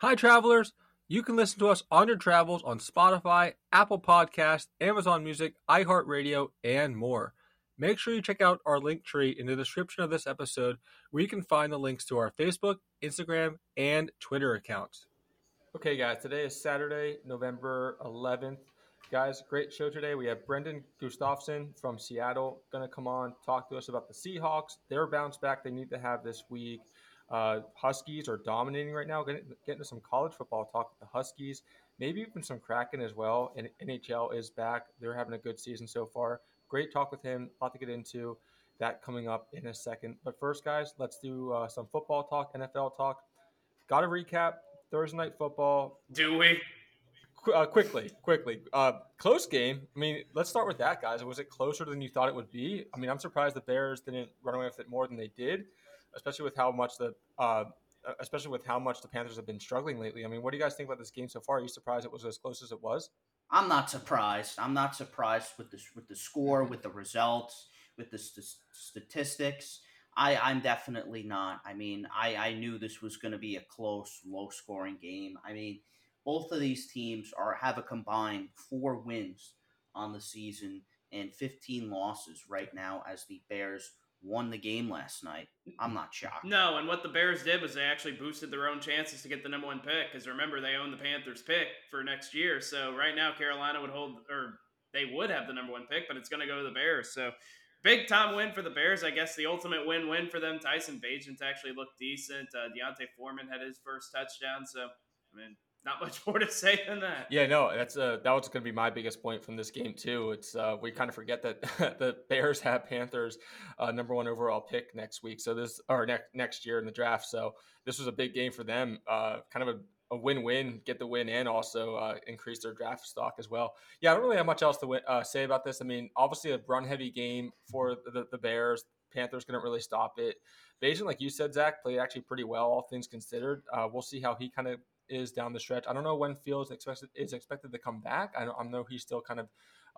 Hi, travelers. You can listen to us on your travels on Spotify, Apple Podcast, Amazon Music, iHeartRadio, and more. Make sure you check out our link tree in the description of this episode where you can find the links to our Facebook, Instagram, and Twitter accounts. Okay, guys, today is Saturday, November 11th. Guys, great show today. We have Brandon Gustafson from Seattle going to come on, talk to us about the Seahawks, their bounce back they need to have this week. Uh, Huskies are dominating right now. Getting, getting to some college football talk with the Huskies, maybe even some Kraken as well. And NHL is back. They're having a good season so far. Great talk with him. A lot to get into. That coming up in a second. But first, guys, let's do uh, some football talk, NFL talk. Got to recap Thursday night football. Do we? Uh, quickly, quickly. Uh, close game. I mean, let's start with that, guys. Was it closer than you thought it would be? I mean, I'm surprised the Bears didn't run away with it more than they did, especially with how much the uh, especially with how much the Panthers have been struggling lately. I mean, what do you guys think about this game so far? Are you surprised it was as close as it was? I'm not surprised. I'm not surprised with the with the score, with the results, with the st- statistics. I, I'm definitely not. I mean, I, I knew this was going to be a close, low scoring game. I mean, both of these teams are have a combined four wins on the season and 15 losses right now as the Bears won the game last night. I'm not shocked. No, and what the Bears did was they actually boosted their own chances to get the number one pick. Because remember, they own the Panthers pick for next year. So right now, Carolina would hold, or they would have the number one pick, but it's going to go to the Bears. So big time win for the Bears. I guess the ultimate win win for them. Tyson Bagent's actually looked decent. Uh, D'Onta Foreman had his first touchdown. So I mean, not much more to say than that. Yeah, no, that's uh, that was going to be my biggest point from this game too. It's uh, we kind of forget that the Bears have Panthers uh, number one overall pick next week, so this or next next year in the draft. So this was a big game for them. Uh, kind of a a win-win, get the win, and also uh, increase their draft stock as well. Yeah, I don't really have much else to win, uh, say about this. I mean, obviously a run-heavy game for the, the Bears. Panthers couldn't really stop it. Bagent, like you said, Zach, played actually pretty well, all things considered. Uh, we'll see how he kind of is down the stretch. I don't know when Fields expected is expected to come back. I, I know he's still kind of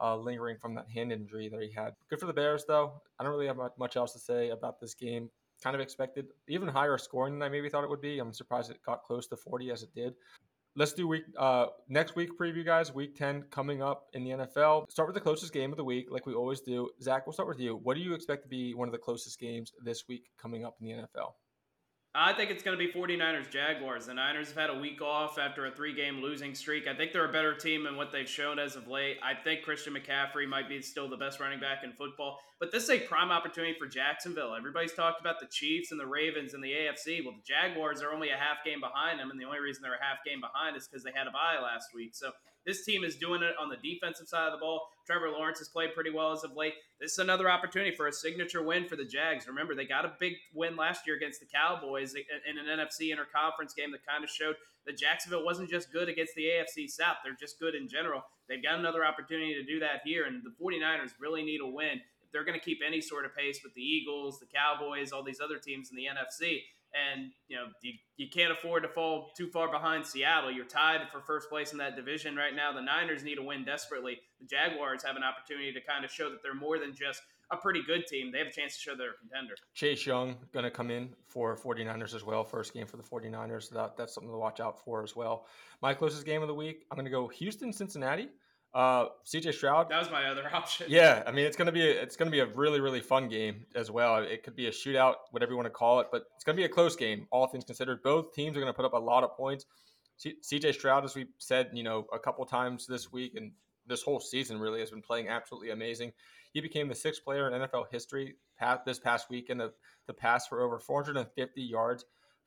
uh, lingering from that hand injury that he had. Good for the Bears, though. I don't really have much else to say about this game kind of expected even higher scoring than I maybe thought it would be. I'm surprised it got close to 40 as it did. Let's do week uh, next week preview, guys. Week 10 coming up in the NFL. Start with the closest game of the week, like we always do. Zach, we'll start with you. What do you expect to be one of the closest games this week coming up in the NFL? I think it's going to be 49ers Jaguars. The Niners have had a week off after a three game losing streak. I think they're a better team than what they've shown as of late. I think Christian McCaffrey might be still the best running back in football, but this is a prime opportunity for Jacksonville. Everybody's talked about the Chiefs and the Ravens and the AFC. Well, the Jaguars are only a half game behind them, and the only reason they're a half game behind is because they had a bye last week. So this team is doing it on the defensive side of the ball. Trevor Lawrence has played pretty well as of late. This is another opportunity for a signature win for the Jags. Remember, they got a big win last year against the Cowboys in an NFC interconference game that kind of showed that Jacksonville wasn't just good against the AFC South. They're just good in general. They've got another opportunity to do that here, and the 49ers really need a win. If they're going to keep any sort of pace with the Eagles, the Cowboys, all these other teams in the NFC, and you know you, you can't afford to fall too far behind Seattle. You're tied for first place in that division right now. The Niners need a win desperately. The Jaguars have an opportunity to kind of show that they're more than just a pretty good team. They have a chance to show they're a contender. Chase Young going to come in for 49ers as well. First game for the 49ers. That, that's something to watch out for as well. My closest game of the week, I'm going to go Houston Cincinnati. Uh, CJ Stroud. That was my other option. Yeah, I mean it's gonna be a, it's gonna be a really really fun game as well. It could be a shootout, whatever you want to call it, but it's gonna be a close game. All things considered, both teams are gonna put up a lot of points. C- CJ Stroud, as we said, you know, a couple times this week and this whole season, really has been playing absolutely amazing. He became the sixth player in NFL history this past weekend to, the pass for over 450 yards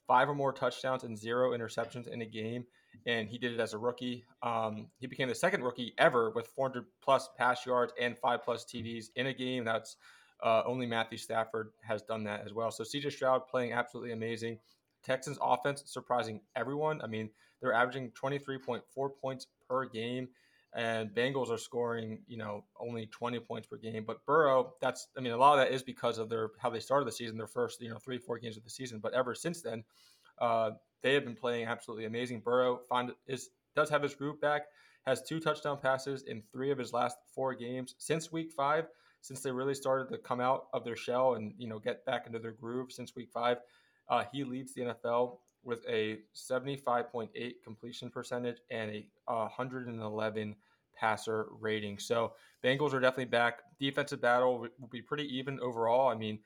five or more touchdowns and zero interceptions in a game, and he did it as a rookie. Um, he became the second rookie ever with 400 plus pass yards and five plus TDs in a game. That's uh, only Matthew Stafford has done that as well. So CJ Stroud playing absolutely amazing. Texans offense surprising everyone. I mean, they're averaging 23.4 points per game and Bengals are scoring, you know, only 20 points per game. But Burrow, that's, I mean, a lot of that is because of their how they started the season, their first, you know, three, four games of the season. But ever since then, uh, they have been playing absolutely amazing. Burrow find is does have his group back, has two touchdown passes in three of his last four games since week five, since they really started to come out of their shell and you know get back into their groove since week five. Uh, he leads the NFL with a 75.8 completion percentage and a 111 passer rating. So Bengals are definitely back. Defensive battle will be pretty even overall. I mean,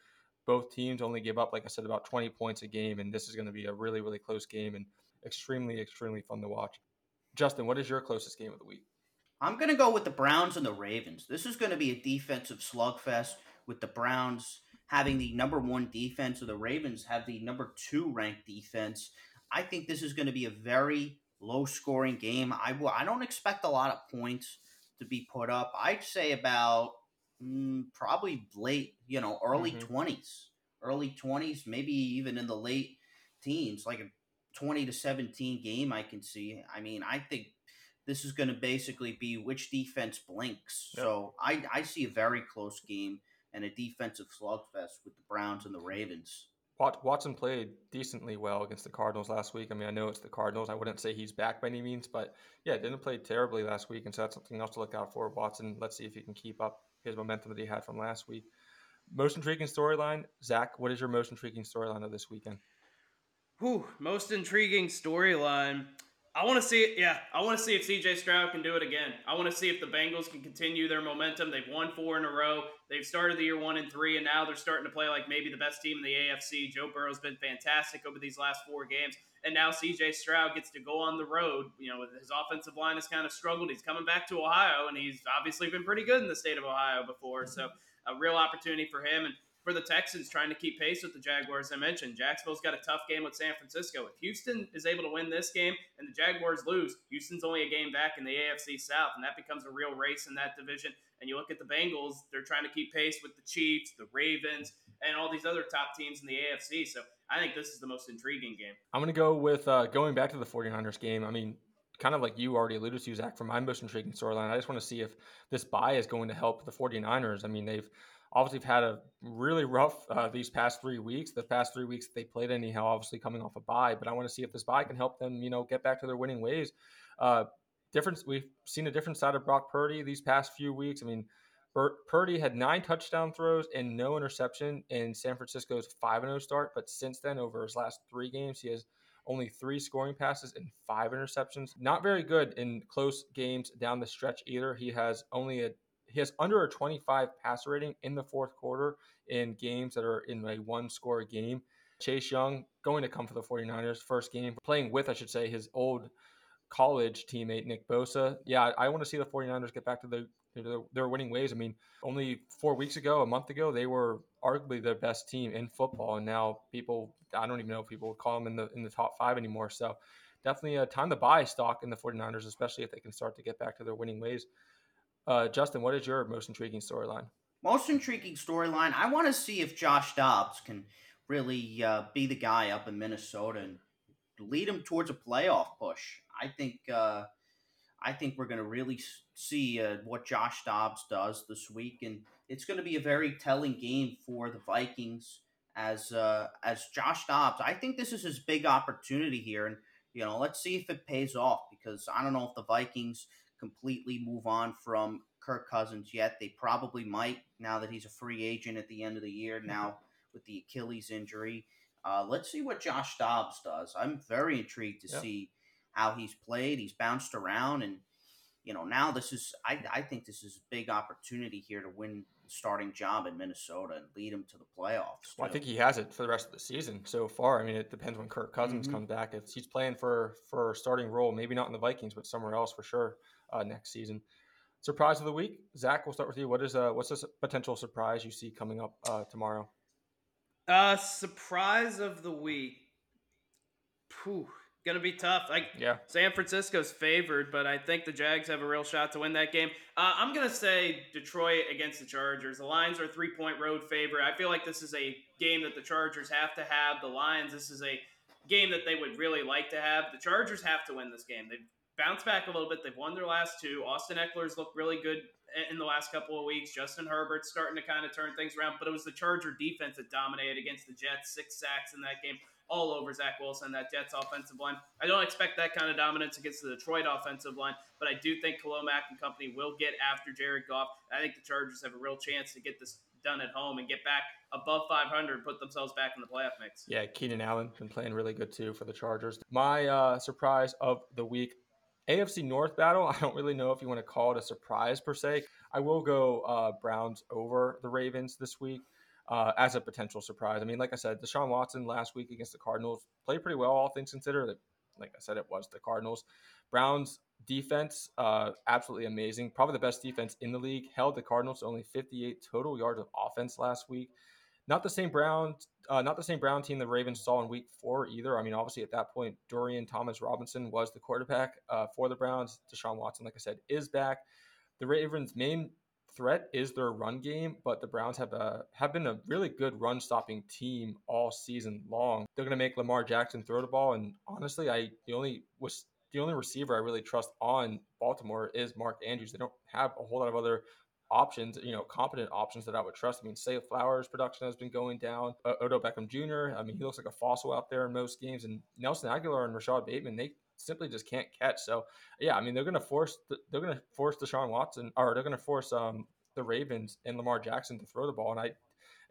both teams only give up, like I said, about 20 points a game, and this is going to be a really, really close game and extremely, extremely fun to watch. Justin, what is your closest game of the week? I'm going to go with the Browns and the Ravens. This is going to be a defensive slugfest with the Browns having the number one defense, or the Ravens have the number two ranked defense. I think this is going to be a very low scoring game. I don't expect a lot of points to be put up. I'd say about mm, probably late, you know, early mm-hmm. 20s, early 20s, maybe even in the late teens, like a 20 to 17 game. I can see. I mean, I think this is going to basically be which defense blinks. Yep. So I, I see a very close game and a defensive slugfest with the Browns and the Ravens. Watson played decently well against the Cardinals last week. I mean, I know it's the Cardinals. I wouldn't say he's back by any means, but yeah, didn't play terribly last week, and so that's something else to look out for. Watson, let's see if he can keep up his momentum that he had from last week. Most intriguing storyline, Zach. What is your most intriguing storyline of this weekend? Whew, most intriguing storyline. I want to see it. Yeah, I want to see if CJ Stroud can do it again. I want to see if the Bengals can continue their momentum. They've won four in a row. They've started the year one and three, and now they're starting to play like maybe the best team in the AFC. Joe Burrow's been fantastic over these last four games, and now CJ Stroud gets to go on the road. You know, his offensive line has kind of struggled. He's coming back to Ohio, and he's obviously been pretty good in the state of Ohio before. So a real opportunity for him. And for the Texans trying to keep pace with the Jaguars. I mentioned Jacksonville's got a tough game with San Francisco. If Houston is able to win this game and the Jaguars lose, Houston's only a game back in the AFC South, and that becomes a real race in that division. And you look at the Bengals, they're trying to keep pace with the Chiefs, the Ravens, and all these other top teams in the AFC. So I think this is the most intriguing game. I'm going to go with uh, going back to the 49ers game. I mean, kind of like you already alluded to, Zach, for my most intriguing storyline, I just want to see if this buy is going to help the 49ers. I mean, they've obviously had a really rough uh, these past three weeks. The past three weeks that they played anyhow, obviously coming off a bye. But I want to see if this bye can help them, you know, get back to their winning ways. Uh, difference we've seen a different side of Brock Purdy these past few weeks. I mean, Purdy had nine touchdown throws and no interception in San Francisco's five and zero oh start. But since then, over his last three games, he has only three scoring passes and five interceptions. Not very good in close games down the stretch either. He has only a he has under a 25 passer rating in the fourth quarter in games that are in a one score game. Chase Young going to come for the 49ers first game, playing with, I should say, his old college teammate, Nick Bosa. Yeah, I want to see the 49ers get back to the, their, their winning ways. I mean, only four weeks ago, a month ago, they were arguably the best team in football. And now people, I don't even know if people would call them in the, in the top five anymore. So definitely a time to buy stock in the 49ers, especially if they can start to get back to their winning ways. Uh, Justin, what is your most intriguing storyline? Most intriguing storyline. I want to see if Josh Dobbs can really uh, be the guy up in Minnesota and lead him towards a playoff push. I think. Uh, I think we're going to really see uh, what Josh Dobbs does this week, and it's going to be a very telling game for the Vikings as uh, as Josh Dobbs. I think this is his big opportunity here, and you know, let's see if it pays off because I don't know if the Vikings completely move on from Kirk Cousins yet. They probably might now that he's a free agent at the end of the year. Mm-hmm. Now with the Achilles injury, uh, let's see what Josh Dobbs does. I'm very intrigued to yep. see how he's played. He's bounced around, and you know now this is I, I think this is a big opportunity here to win the starting job in Minnesota and lead him to the playoffs. Well, I think he has it for the rest of the season so far. I mean, it depends when Kirk Cousins mm-hmm. comes back. If he's playing for for a starting role, maybe not in the Vikings, but somewhere else for sure uh, next season. Surprise of the week, Zach. We'll start with you. What is uh, what's a potential surprise you see coming up uh, tomorrow? Uh, surprise of the week. Phew, gonna be tough. Like, yeah, San Francisco's favored, but I think the Jags have a real shot to win that game. Uh, I'm gonna say Detroit against the Chargers. The Lions are three point road favorite. I feel like this is a game that the Chargers have to have. The Lions, this is a game that they would really like to have. The Chargers have to win this game. They've bounced back a little bit. They've won their last two. Austin Ekeler's looked really good in the last couple of weeks. Justin Herbert's starting to kind of turn things around, but it was the Charger defense that dominated against the Jets. Six sacks in that game, all over Zach Wilson, that Jets offensive line. I don't expect that kind of dominance against the Detroit offensive line, but I do think Khalil Mack and company will get after Jared Goff. I think the Chargers have a real chance to get this done at home and get back above 500, put themselves back in the playoff mix. Yeah, Keenan Allen been playing really good too for the Chargers. My uh, surprise of the week, AFC North battle. I don't really know if you want to call it a surprise per se. I will go uh, Browns over the Ravens this week. Uh, as a potential surprise. I mean, like I said, Deshaun Watson last week against the Cardinals played pretty well, all things considered. Like I said, it was the Cardinals. Browns defense, uh, absolutely amazing. Probably the best defense in the league. Held the Cardinals to only 58 total yards of offense last week. Not the same Brown, uh, not the same Brown team the Ravens saw in Week Four either. I mean, obviously at that point, Dorian Thompson-Robinson was the quarterback uh, for the Browns. Deshaun Watson, like I said, is back. The Ravens' main threat is their run game, but the Browns have a have been a really good run stopping team all season long. They're going to make Lamar Jackson throw the ball, and honestly, I the only was the only receiver I really trust on Baltimore is Mark Andrews. They don't have a whole lot of other options, you know, competent options that I would trust. I mean, Zay Flowers production has been going down. Uh, Odell Beckham Jr. I mean, he looks like a fossil out there in most games, and Nelson Agholor and Rashod Bateman they simply just can't catch. So yeah, I mean they're going to force the, they're going to force Deshaun Watson or they're going to force um, the Ravens and Lamar Jackson to throw the ball. And I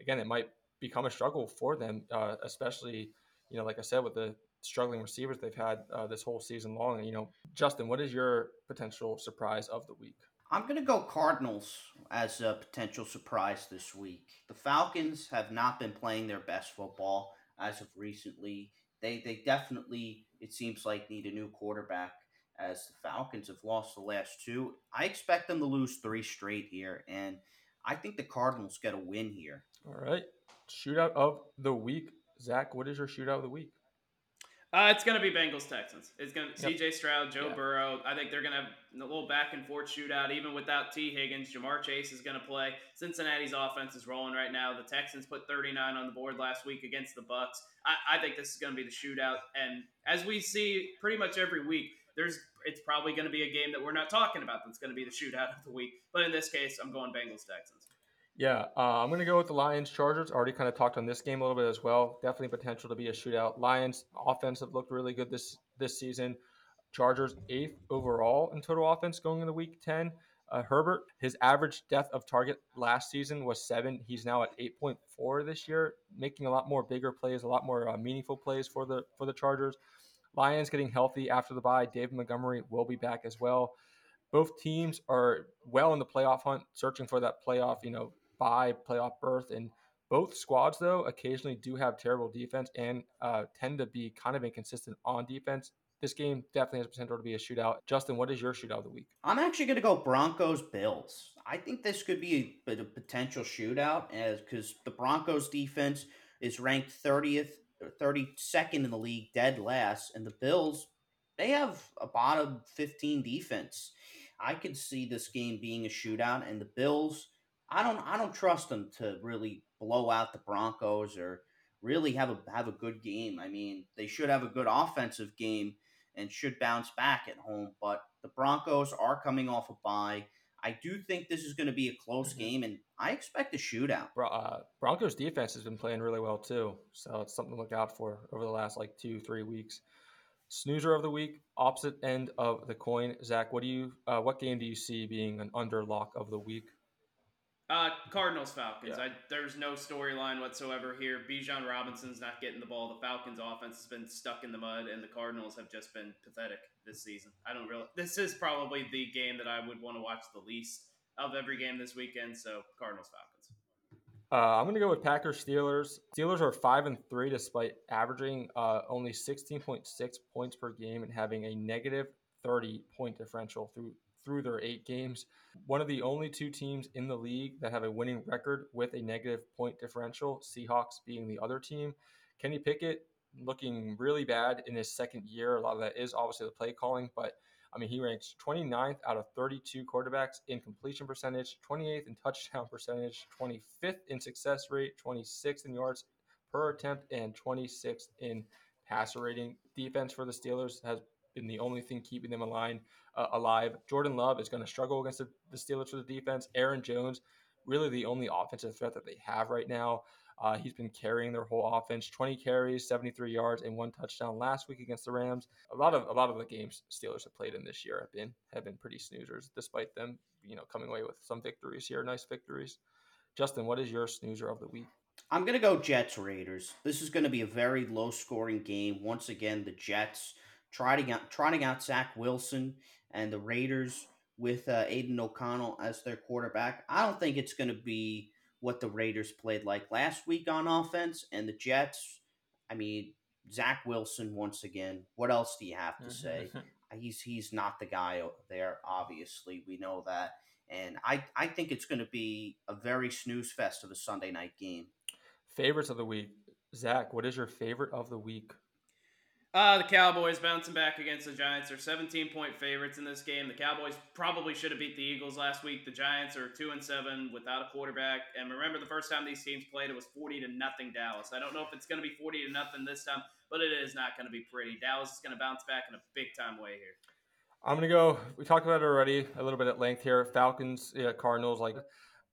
again it might become a struggle for them, uh, especially you know like I said with the struggling receivers they've had uh, this whole season long. And, you know, Justin, what is your potential surprise of the week? I'm going to go Cardinals as a potential surprise this week. The Falcons have not been playing their best football as of recently. They they definitely it seems like need a new quarterback as the Falcons have lost the last two. I expect them to lose three straight here, and I think the Cardinals get a win here. All right. Shootout of the week. Zach, what is your shootout of the week? Uh, it's going to be Bengals Texans. It's going to yep. CJ Stroud, Joe yeah. Burrow. I think they're going to have a little back and forth shootout, even without Tee Higgins. Ja'Marr Chase is going to play. Cincinnati's offense is rolling right now. The Texans put 39 on the board last week against the Bucs. I, I think this is going to be the shootout. And as we see pretty much every week, there's it's probably going to be a game that we're not talking about that's going to be the shootout of the week. But in this case, I'm going Bengals Texans. Yeah, uh, I'm going to go with the Lions Chargers. Already kind of talked on this game a little bit as well. Definitely potential to be a shootout. Lions offense have looked really good this this season. Chargers eighth overall in total offense going into week 10. Uh, Herbert, his average depth of target last season was seven. He's now at 8.4 this year, making a lot more bigger plays, a lot more uh, meaningful plays for the for the Chargers. Lions getting healthy after the bye. David Montgomery will be back as well. Both teams are well in the playoff hunt, searching for that playoff, you know, bye playoff berth. And both squads, though, occasionally do have terrible defense and uh, tend to be kind of inconsistent on defense. This game definitely has potential to be a shootout. Justin, what is your shootout of the week? I'm actually going to go Broncos Bills. I think this could be a, a potential shootout as because the Broncos defense is ranked 30th 32nd in the league, dead last, and the Bills they have a bottom 15 defense. I could see this game being a shootout, and the Bills. I don't. I don't trust them to really blow out the Broncos or really have a have a good game. I mean, they should have a good offensive game and should bounce back at home. But the Broncos are coming off a bye. I do think this is going to be a close mm-hmm. game, and I expect a shootout. Uh, Broncos defense has been playing really well too, so it's something to look out for over the last like two, three weeks. Snoozer of the week, opposite end of the coin. Zach, what do you, uh, what game do you see being an underlock of the week? Uh, Cardinals Falcons. Yeah. I, there's no storyline whatsoever here. Bijan Robinson's not getting the ball. The Falcons' offense has been stuck in the mud, and the Cardinals have just been pathetic this season. I don't really. This is probably the game that I would want to watch the least of every game this weekend. So Cardinals Falcons. Uh, I'm going to go with Packers Steelers. Steelers are five and three despite averaging uh, only 16.6 points per game and having a negative 30 point differential through through their eight games. One of the only two teams in the league that have a winning record with a negative point differential, Seahawks being the other team. Kenny Pickett looking really bad in his second year. A lot of that is obviously the play calling, but I mean, he ranks 29th out of 32 quarterbacks in completion percentage, 28th in touchdown percentage, 25th in success rate, 26th in yards per attempt, and 26th in passer rating. Defense for the Steelers has been the only thing keeping them alive. Uh, alive. Jordan Love is going to struggle against the, the Steelers for the defense. Aaron Jones, really the only offensive threat that they have right now. Uh, he's been carrying their whole offense, 20 carries, 73 yards, and one touchdown last week against the Rams. A lot of a lot of the games Steelers have played in this year have been have been pretty snoozers, despite them, you know, coming away with some victories here, nice victories. Justin, what is your snoozer of the week? I'm going to go Jets Raiders. This is going to be a very low scoring game. Once again, the Jets trotting out, trotting out Zach Wilson and the Raiders with uh, Aidan O'Connell as their quarterback. I don't think it's going to be what the Raiders played like last week on offense. And the Jets, I mean, Zach Wilson once again. What else do you have to say? he's he's not the guy there. Obviously, we know that. And I, I think it's going to be a very snooze fest of a Sunday night game. Favorites of the week. Zach, what is your favorite of the week? Uh, the Cowboys bouncing back against the Giants are 17 point favorites in this game. The Cowboys probably should have beat the Eagles last week. The Giants are 2 and 7 without a quarterback. And remember the first time these teams played it was 40 to nothing Dallas. I don't know if it's going to be 40 to nothing this time, but it is not going to be pretty. Dallas is going to bounce back in a big time way here. I'm going to go we talked about it already a little bit at length here. Falcons, yeah, Cardinals like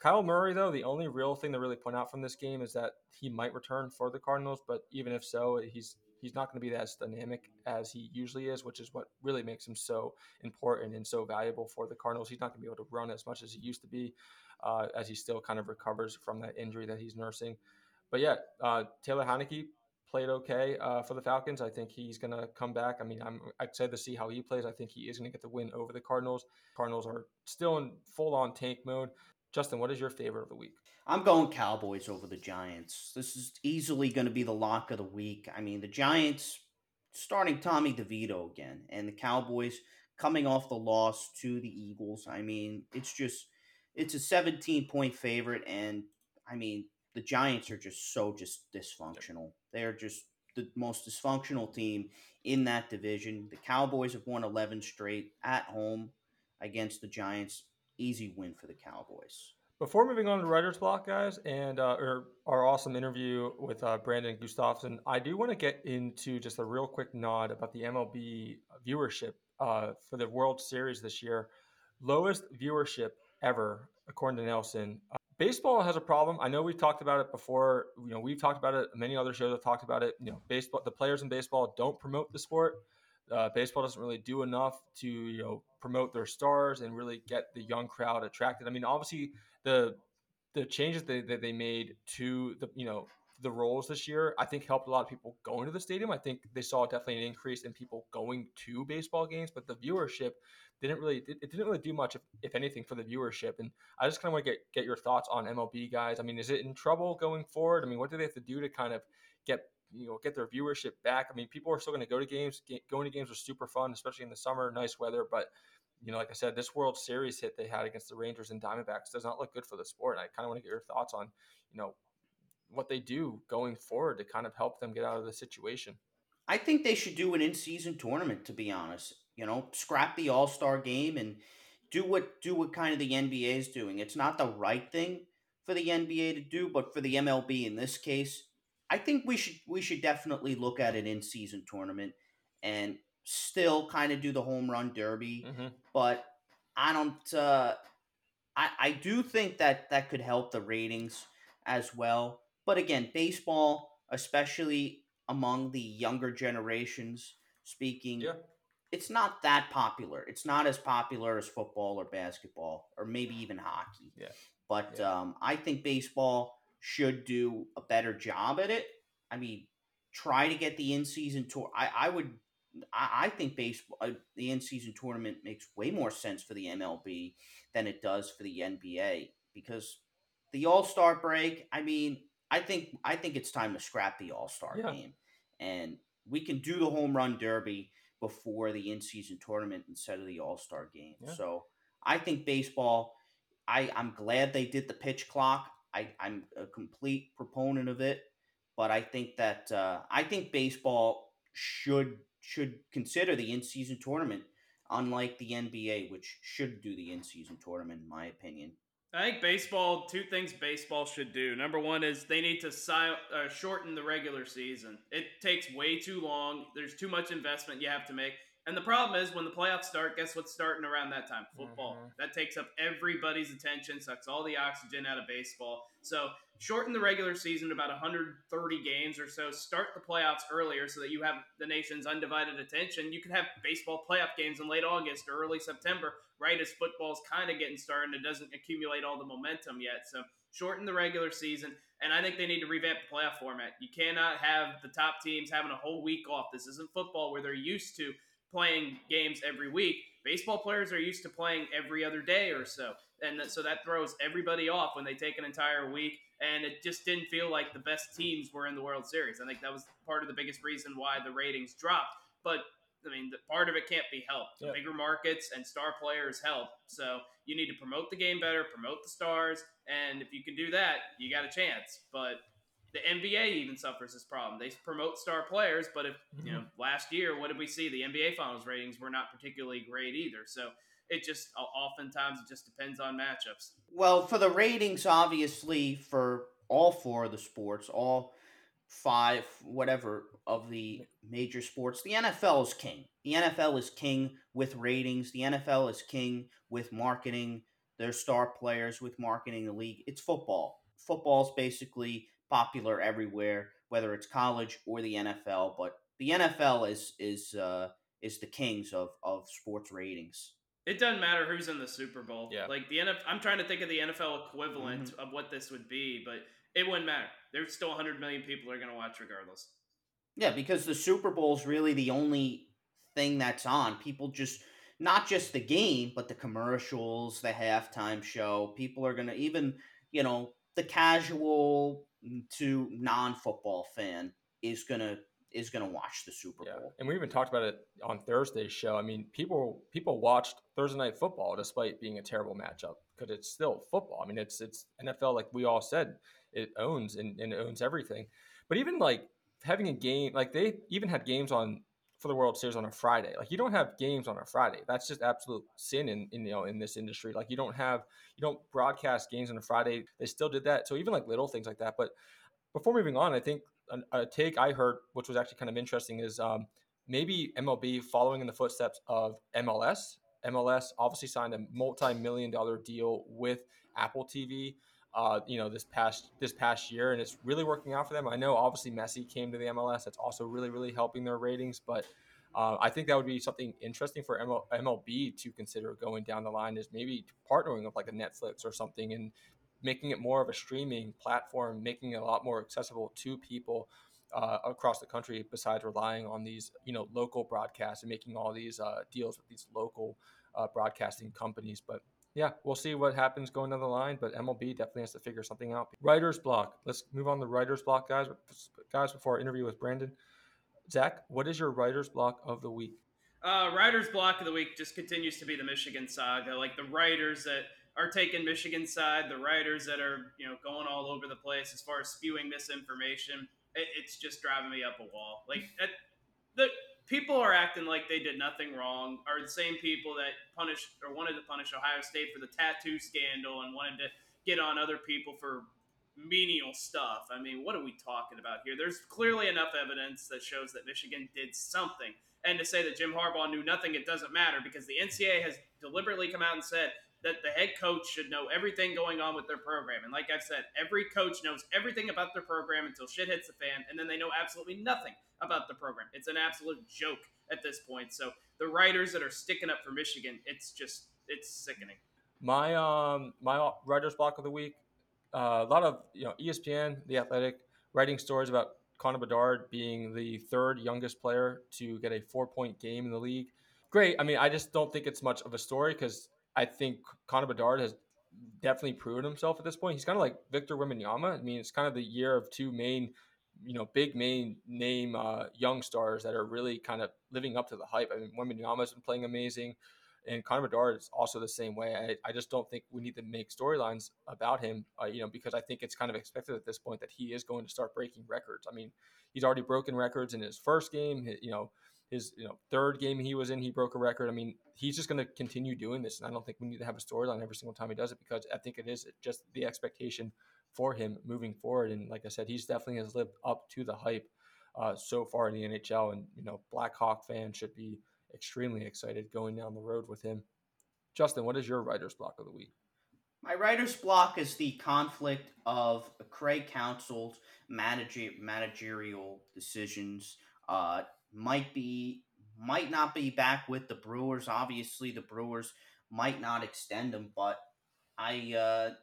Kyler Murray, though, the only real thing to really point out from this game is that he might return for the Cardinals, but even if so, he's he's not going to be as dynamic as he usually is, which is what really makes him so important and so valuable for the Cardinals. He's not going to be able to run as much as he used to be, uh, as he still kind of recovers from that injury that he's nursing. But yeah, uh, Taylor Heinicke played okay uh, for the Falcons. I think he's going to come back. I mean, I'm excited to see how he plays. I think he is going to get the win over the Cardinals. Cardinals are still in full on tank mode. Justin, what is your favorite of the week? I'm going Cowboys over the Giants. This is easily going to be the lock of the week. I mean, the Giants starting Tommy DeVito again, and the Cowboys coming off the loss to the Eagles. I mean, it's just it's a 17 point favorite, and I mean, the Giants are just so just dysfunctional. They're just the most dysfunctional team in that division. The Cowboys have won 11 straight at home against the Giants. Easy win for the Cowboys. Before moving on to writer's block, guys, and uh, our, awesome interview with uh, Brandon Gustafson, I do want to get into just a real quick nod about the MLB viewership uh, for the World Series this year. Lowest viewership ever, according to Nielsen. Uh, baseball has a problem. I know we've talked about it before. You know, we've talked about it. Many other shows have talked about it. You know, baseball. The players in baseball don't promote the sport. Uh, baseball doesn't really do enough to you know promote their stars and really get the young crowd attracted. I mean, obviously the the changes that, that they made to the you know the roles this year, I think helped a lot of people going to the stadium. I think they saw definitely an increase in people going to baseball games, but the viewership didn't really it, didn't really do much, if, if anything, for the viewership. And I just kind of want to get get your thoughts on MLB guys. I mean, is it in trouble going forward? I mean, what do they have to do to kind of get you know get their viewership back? I mean, people are still going to go to games. Going to games was super fun, especially in the summer, nice weather, but you know, like I said, this World Series hit they had against the Rangers and Diamondbacks does not look good for the sport. And I kind of want to get your thoughts on, you know, what they do going forward to kind of help them get out of the situation. I think they should do an in-season tournament. To be honest, you know, scrap the All Star game and do what do what kind of the NBA is doing. It's not the right thing for the NBA to do, but for the MLB in this case, I think we should we should definitely look at an in-season tournament and still kind of do the home run derby, mm-hmm. but I don't. Uh, I I do think that that could help the ratings as well. But again, baseball, especially among the younger generations, speaking, yeah. it's not that popular. It's not as popular as football or basketball or maybe even hockey. Yeah. But yeah. Um, I think baseball should do a better job at it. I mean, try to get the in season tour. I, I would I, I think baseball, uh, the in season tournament makes way more sense for the MLB than it does for the NBA because the All Star break. I mean, I think I think it's time to scrap the All Star yeah. game, and we can do the home run derby before the in season tournament instead of the All Star game. Yeah. So I think baseball. I I'm glad they did the pitch clock. I I'm a complete proponent of it, but I think that uh, I think baseball should should consider the in-season tournament, unlike the NBA, which should do the in-season tournament, in my opinion. I think baseball. Two things baseball should do. Number one is they need to uh, shorten the regular season. It takes way too long. There's too much investment you have to make. And the problem is when the playoffs start, guess what's starting around that time? Football. Mm-hmm. That takes up everybody's attention, sucks all the oxygen out of baseball. So shorten the regular season to about 130 games or so. Start the playoffs earlier so that you have the nation's undivided attention. You could have baseball playoff games in late August or early September, right as football's kind of getting started. And it doesn't accumulate all the momentum yet. So shorten the regular season, and I think they need to revamp the playoff format. You cannot have the top teams having a whole week off. This isn't football where they're used to playing games every week. Baseball players are used to playing every other day or so. And so that throws everybody off when they take an entire week. And it just didn't feel like the best teams were in the World Series. I think that was part of the biggest reason why the ratings dropped. But I mean, the part of it can't be helped. The bigger markets and star players help. So you need to promote the game better, promote the stars, and if you can do that, you got a chance. But the NBA even suffers this problem. They promote star players, but if mm-hmm. you know, last year, what did we see? The NBA Finals ratings were not particularly great either. So it just oftentimes it just depends on matchups. Well, for the ratings, obviously, for all four of the sports, all five, whatever of the major sports, the NFL is king. The NFL is king with ratings. The NFL is king with marketing. Their star players with marketing the league. It's football. Football's basically popular everywhere, whether it's college or the NFL. But the NFL is is uh, is the kings of of sports ratings. It doesn't matter who's in the Super Bowl. Yeah. Like the NFL, I'm trying to think of the NFL equivalent mm-hmm. of what this would be, but it wouldn't matter. There's still 100 million people are going to watch regardless. Yeah, because the Super Bowl is really the only thing that's on. People just not just the game, but the commercials, the halftime show. People are going to even, you know, the casual to non-football fan is going to is to watch the Super Bowl. Yeah. And we even talked about it on Thursday's show. I mean, people people watched Thursday night football despite being a terrible matchup because it's still football. I mean, it's it's NFL like we all said it owns and, and it owns everything. But even like having a game, like they even had games on for the World Series on a Friday. Like you don't have games on a Friday. That's just absolute sin in, in you know in this industry. Like you don't have you don't broadcast games on a Friday. They still did that. So even like little things like that. But before moving on, I think a, a take I heard, which was actually kind of interesting, is um, maybe MLB following in the footsteps of MLS. MLS obviously signed a multi-million dollar deal with Apple TV uh, you know, this past this past year, and it's really working out for them. I know obviously Messi came to the MLS. That's also really really helping their ratings, but. Uh, I think that would be something interesting for ML- MLB to consider going down the line is maybe partnering with like a Netflix or something and making it more of a streaming platform, making it a lot more accessible to people uh, across the country. Besides relying on these, you know, local broadcasts and making all these uh, deals with these local uh, broadcasting companies. But yeah, we'll see what happens going down the line, but MLB definitely has to figure something out. Writer's block. Let's move on to writer's block, guys. Guys, before our interview with Brandon, Zach, what is your writer's block of the week? Uh, writer's block of the week just continues to be the Michigan saga. Like the writers that are taking Michigan side, the writers that are you know going all over the place as far as spewing misinformation. It, it's just driving me up a wall. Like at, people are acting like they did nothing wrong are the same people that punished or wanted to punish Ohio State for the tattoo scandal and wanted to get on other people for menial stuff. I mean, what are we talking about here? There's clearly enough evidence that shows that Michigan did something. And to say that Jim Harbaugh knew nothing, it doesn't matter because the NCAA has deliberately come out and said that the head coach should know everything going on with their program. And like I've said, every coach knows everything about their program until shit hits the fan, and then they know absolutely nothing about the program. It's an absolute joke at this point. So the writers that are sticking up for Michigan, it's just it's sickening. My um my writers block of the week, uh, a lot of you know ESPN, The Athletic, writing stories about Connor Bedard being the third youngest player to get a four point game in the league. Great. I mean, I just don't think it's much of a story because I think Connor Bedard has definitely proven himself at this point. He's kind of like Victor Wembanyama. I mean, it's kind of the year of two main, you know, big main name uh, young stars that are really kind of living up to the hype. I mean, Wembanyama's been playing amazing, and Connor Bedard is also the same way. I, I just don't think we need to make storylines about him, uh, you know, because I think it's kind of expected at this point that he is going to start breaking records. I mean, he's already broken records in his first game. You know, his you know third game he was in, he broke a record. I mean, he's just going to continue doing this, and I don't think we need to have a storyline every single time he does it because I think it is just the expectation for him moving forward. And like I said, he's definitely has lived up to the hype uh, so far in the NHL, and you know, Blackhawk fans should be extremely excited going down the road with him. Justin, what is your writer's block of the week? My writer's block is the conflict of Craig manager, managerial decisions. Uh, might be might not be back with the Brewers. Obviously, the Brewers might not extend him, but I uh,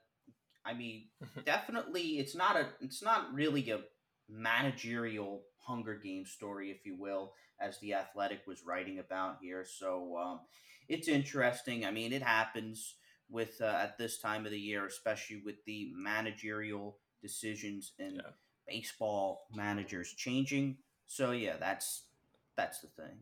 I mean, definitely, it's not a, it's not really a managerial Hunger Game story, if you will, as the Athletic was writing about here. So um, it's interesting. I mean, it happens with uh, at this time of the year, especially with the managerial decisions and yeah. baseball managers changing. So yeah, that's that's the thing.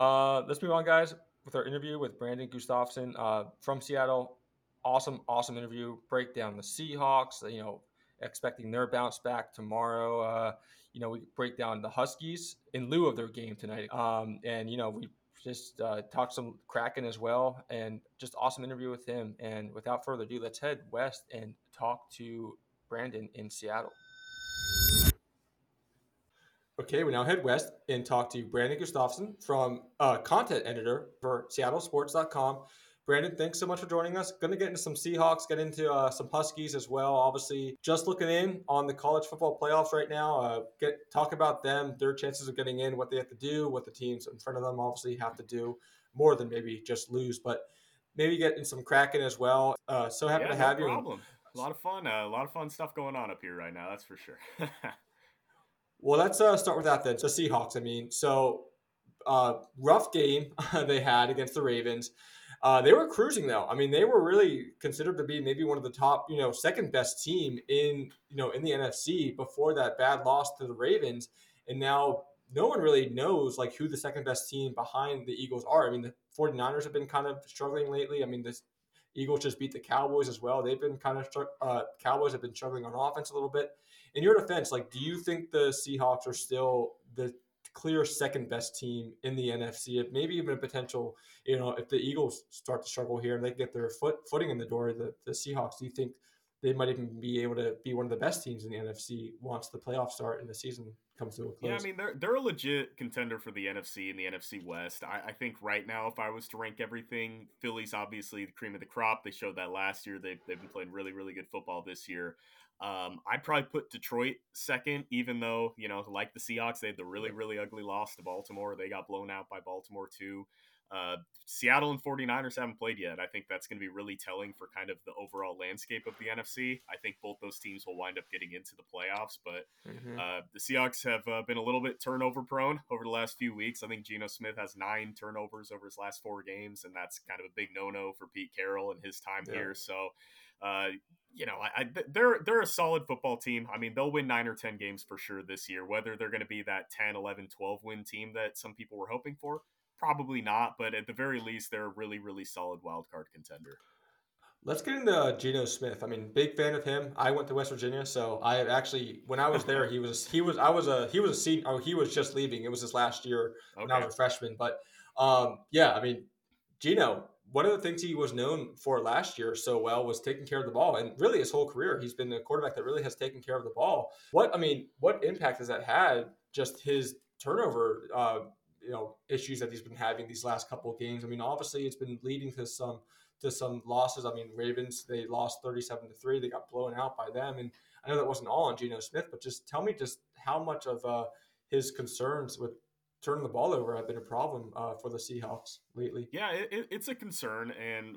Uh, let's move on, guys, with our interview with Brandon Gustafson uh, from Seattle. Awesome, awesome interview. Break down the Seahawks. You know, expecting their bounce back tomorrow. Uh, you know, we break down the Huskies in lieu of their game tonight. Um, and you know, we just uh, talked some Kraken as well, and just awesome interview with him. And without further ado, let's head west and talk to Brandon in Seattle. Okay, we now head west and talk to Brandon Gustafson from uh, content editor for SeattleSports.com. Brandon, thanks so much for joining us. Going to get into some Seahawks, get into uh, some Huskies as well. Obviously, just looking in on the college football playoffs right now. Uh, get talk about them, their chances of getting in, what they have to do, what the teams in front of them obviously have to do more than maybe just lose, but maybe get in some Kraken as well. Uh, so happy yeah, to have no you. Problem. A lot of fun. Uh, a lot of fun stuff going on up here right now. That's for sure. well, let's uh, start with that then. So Seahawks. I mean, so uh, rough game they had against the Ravens. Uh, they were cruising though. I mean, they were really considered to be maybe one of the top, you know, second best team in, you know, in the NFC before that bad loss to the Ravens. And now no one really knows like who the second best team behind the Eagles are. I mean, the 49ers have been kind of struggling lately. I mean, the Eagles just beat the Cowboys as well. They've been kind of uh, Cowboys have been struggling on offense a little bit. In your defense, like, do you think the Seahawks are still the clear second best team in the NFC. If maybe even a potential, you know, if the Eagles start to struggle here and they get their foot footing in the door, the, the Seahawks, do you think they might even be able to be one of the best teams in the NFC once the playoffs start and the season comes to a close? Yeah, I mean they're they're a legit contender for the NFC and the NFC West. I, I think right now, if I was to rank everything, Philly's obviously the cream of the crop. They showed that last year. They've they've been playing really really good football this year. Um, I'd probably put Detroit second, even though, you know, like the Seahawks, they had the really, really ugly loss to Baltimore. They got blown out by Baltimore, too. Uh, Seattle and 49ers haven't played yet. I think that's going to be really telling for kind of the overall landscape of the NFC. I think both those teams will wind up getting into the playoffs, but mm-hmm. uh, the Seahawks have uh, been a little bit turnover prone over the last few weeks. I think Geno Smith has nine turnovers over his last four games, and that's kind of a big no no for Pete Carroll and his time yeah. here. So, uh, you know, I, I, they're they're a solid football team. I mean, they'll win 9 or 10 games for sure this year. Whether they're going to be that 10, 11, 12 win team that some people were hoping for, probably not, but at the very least they're a really really solid wild card contender. Let's get into Geno Smith. I mean, big fan of him. I went to West Virginia, so I actually when I was there, he was he was I was a he was a senior. Oh, he was just leaving. It was his last year okay. when I was a freshman. But um, yeah, I mean, Geno one of the things he was known for last year so well was taking care of the ball and really his whole career he's been a quarterback that really has taken care of the ball. What i mean what impact has that had just his turnover uh, you know issues that he's been having these last couple of games? I mean obviously it's been leading to some to some losses. I mean ravens they lost 37 to 3 they got blown out by them. And i know that wasn't all on Geno smith but just tell me just how much of uh, his concerns with turning the ball over have been a problem uh, for the Seahawks lately. Yeah, it, it's a concern. And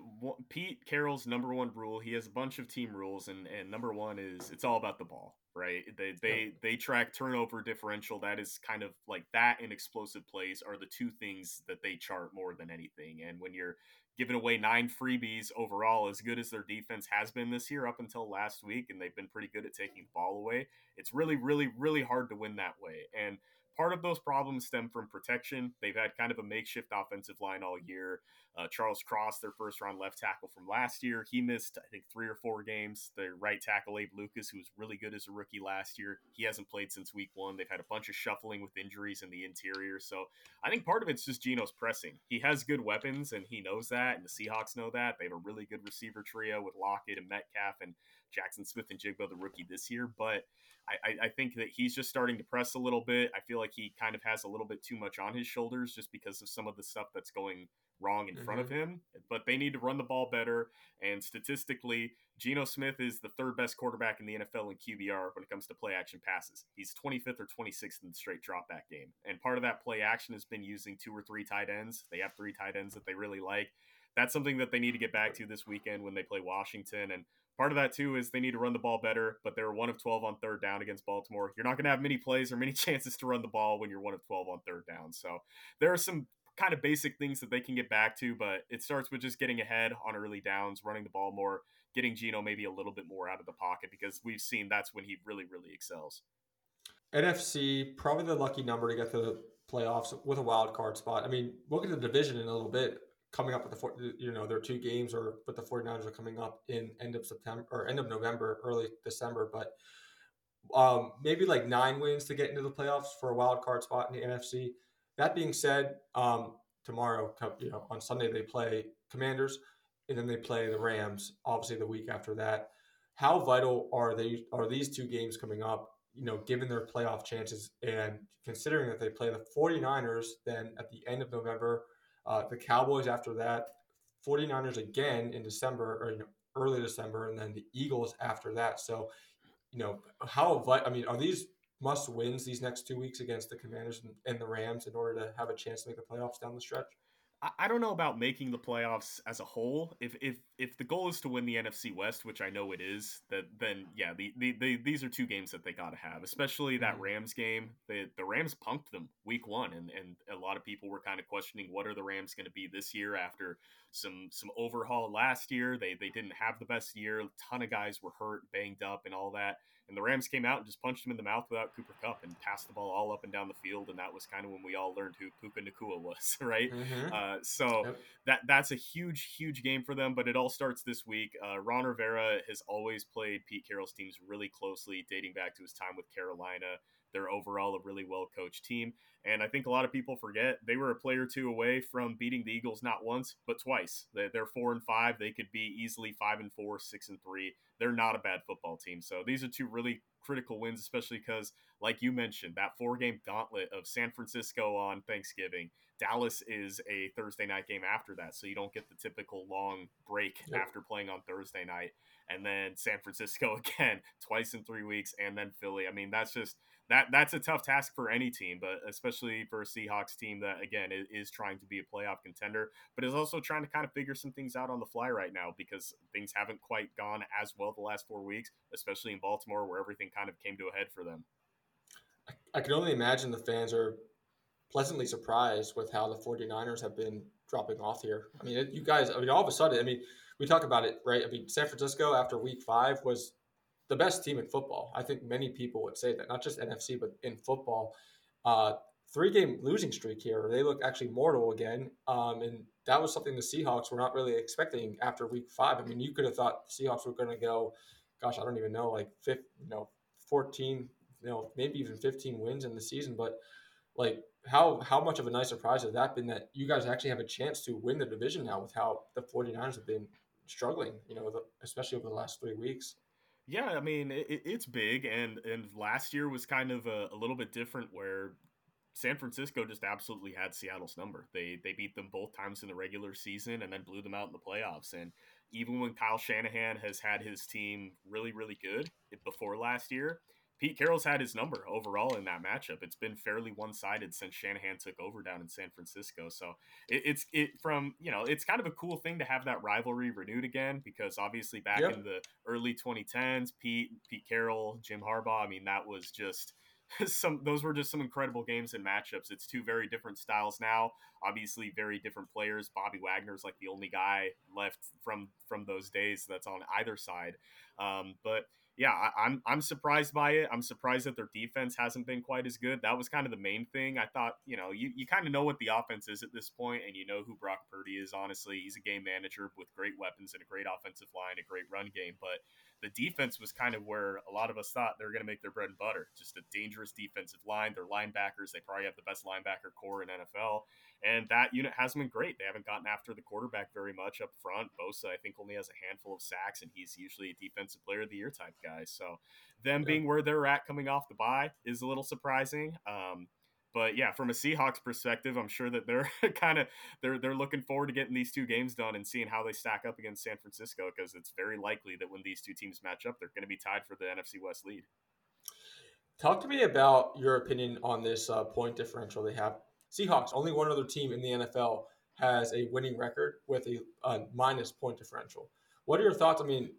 Pete Carroll's number one rule, he has a bunch of team rules, and, and number one is it's all about the ball, right? They they yeah. they track turnover differential. That is kind of like that and explosive plays are the two things that they chart more than anything. And when you're giving away nine freebies overall, as good as their defense has been this year up until last week, and they've been pretty good at taking the ball away, it's really, really, really hard to win that way. And Part of those problems stem from protection. They've had kind of a makeshift offensive line all year. Uh, Charles Cross, their first round left tackle from last year, he missed, I think, three or four games. Their right tackle, Abe Lucas, who was really good as a rookie last year, he hasn't played since week one. They've had a bunch of shuffling with injuries in the interior. So I think part of it's just Geno's pressing. He has good weapons, and he knows that, and the Seahawks know that. They have a really good receiver trio with Lockett and Metcalf and Jaxon Smith-Njigba, the rookie this year. But I, I, think that he's just starting to press a little bit. I feel like he kind of has a little bit too much on his shoulders just because of some of the stuff that's going wrong in mm-hmm. front of mm-hmm. him. But they need to run the ball better. And statistically, Geno Smith is the third best quarterback in the NFL in QBR when it comes to play action passes. He's 25th or 26th in the straight drop back game. And part of that play action has been using two or three tight ends. They have three tight ends that they really like. That's something that they need to get back to this weekend when they play Washington. And Part of that too is they need to run the ball better, but they're one of 12 on third down against Baltimore. You're not going to have many plays or many chances to run the ball when you're one of 12 on third down. So there are some kind of basic things that they can get back to, but it starts with just getting ahead on early downs, running the ball more, getting Geno maybe a little bit more out of the pocket because we've seen that's when he really, really excels. NFC, probably the lucky number to get to the playoffs with a wild card spot. I mean, look at the division in a little bit coming up with the four, you know there are two games or but the 49ers are coming up in end of September or end of November, early December, but um, maybe like nine wins to get into the playoffs for a wild card spot in the NFC. That being said, um, tomorrow, you know, on Sunday they play Commanders, and then they play the Rams. Obviously, the week after that. How vital are they? Are these two games coming up? You know, given their playoff chances, and considering that they play the 49ers, then at the end of November, uh, the Cowboys after that, 49ers again in December or know, early December, and then the Eagles after that. So, you know, how I mean, are these must wins these next two weeks against the Commanders and, and, the Rams in order to have a chance to make the playoffs down the stretch? I don't know about making the playoffs as a whole. If if if the goal is to win the NFC West, which I know it is, that then yeah, the, the, the these are two games that they got to have, especially that mm-hmm. Rams game. The the Rams punked them week one, and and a lot of people were kind of questioning what are the Rams going to be this year after some some overhaul last year. They they didn't have the best year. A ton of guys were hurt, banged up, and all that. And the Rams came out and just punched him in the mouth without Cooper Kupp and passed the ball all up and down the field. And that was kind of when we all learned who Puka Nacua was, right? Mm-hmm. Uh, so yep. that that's a huge, huge game for them. But it all starts this week. Uh, Ron Rivera has always played Pete Carroll's teams really closely, dating back to his time with Carolina. They're overall a really well coached team. And I think a lot of people forget they were a player two away from beating the Eagles not once, but twice. They're four and five. They could be easily five and four, six and three. They're not a bad football team. So these are two really critical wins, especially because, like you mentioned, that four game gauntlet of San Francisco on Thanksgiving. Dallas is a Thursday night game after that. So you don't get the typical long break yep. after playing on Thursday night. And then San Francisco again, twice in three weeks, and then Philly. I mean, that's just that that's a tough task for any team, but especially for a Seahawks team that again is, is, trying to be a playoff contender, but is also trying to kind of figure some things out on the fly right now because things haven't quite gone as well the last four weeks, especially in Baltimore where everything kind of came to a head for them. I can only imagine the fans are pleasantly surprised with how the 49ers have been dropping off here. I mean, you guys, I mean, all of a sudden, I mean, we talk about it, right? I mean, San Francisco after week five was the best team in football. I think many people would say that, not just NFC, but in football. Uh, three game losing streak here. They look actually mortal again. Um, and that was something the Seahawks were not really expecting after week five. I mean, you could have thought the Seahawks were going to go, gosh, I don't even know, like fifth, you know, 14, you know, maybe even 15 wins in the season. But like, how how much of a nice surprise has that been that you guys actually have a chance to win the division now with how the 49ers have been struggling, you know, especially over the last three weeks? Yeah, I mean it, it's big, and and last year was kind of a, a, little bit different where San Francisco just absolutely had Seattle's number. They they beat them both times in the regular season and then blew them out in the playoffs. And even when Kyle Shanahan has had his team really really good before last year, Pete Carroll's had his number overall in that matchup. It's been fairly one sided since Shanahan took over down in San Francisco. So it, it's it from you know it's kind of a cool thing to have that rivalry renewed again because obviously back yep. in the early 2010s, Pete Pete Carroll, Jim Harbaugh. I mean that was just some those were just some incredible games and matchups. It's two very different styles now. Obviously, very different players. Bobby Wagner's like the only guy left from from those days that's on either side. Um, but yeah, I, am I'm, I'm surprised by it. I'm surprised that their defense hasn't been quite as good. That was kind of the main thing. I thought, you know, you, you kind of know what the offense is at this point, and you know who Brock Purdy is. Honestly, he's a game manager with great weapons and a great offensive line, a great run game. But the defense was kind of where a lot of us thought they were going to make their bread and butter. Just a dangerous defensive line. Their linebackers, they probably have the best linebacker corps in NFL. And that unit hasn't been great. They haven't gotten after the quarterback very much up front. Bosa, I think, only has a handful of sacks, and he's usually a defensive player of the year type guy. So them yeah. being where they're at coming off the bye is a little surprising. Um, but yeah, from a Seahawks perspective, I'm sure that they're kind of they're they're looking forward to getting these two games done and seeing how they stack up against San Francisco because it's very likely that when these two teams match up, they're going to be tied for the NFC West lead. Talk to me about your opinion on this uh, point differential they have. Seahawks, only one other team in the NFL has a winning record with a, a minus point differential. What are your thoughts? I mean,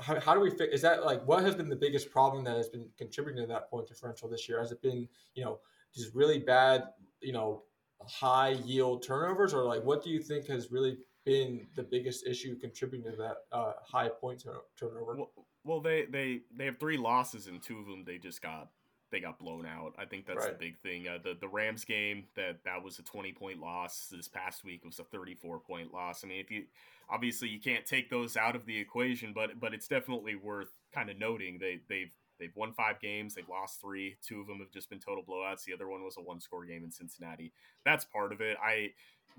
how, how do we fit? Is that like what has been the biggest problem that has been contributing to that point differential this year? Has it been you know just really bad you know high yield turnovers, or like what do you think has really been the biggest issue contributing to that uh, high point turnover? Well, well, they they they have three losses, and two of them they just got they got blown out. I think that's right. the big thing. Uh, the the Rams game that that was a twenty point loss. This past week was a thirty four point loss. I mean, if you obviously you can't take those out of the equation, but but it's definitely worth kind of noting they they've they've won five games, they've lost three. Two of them have just been total blowouts. The other one was a one score game in Cincinnati. That's part of it. I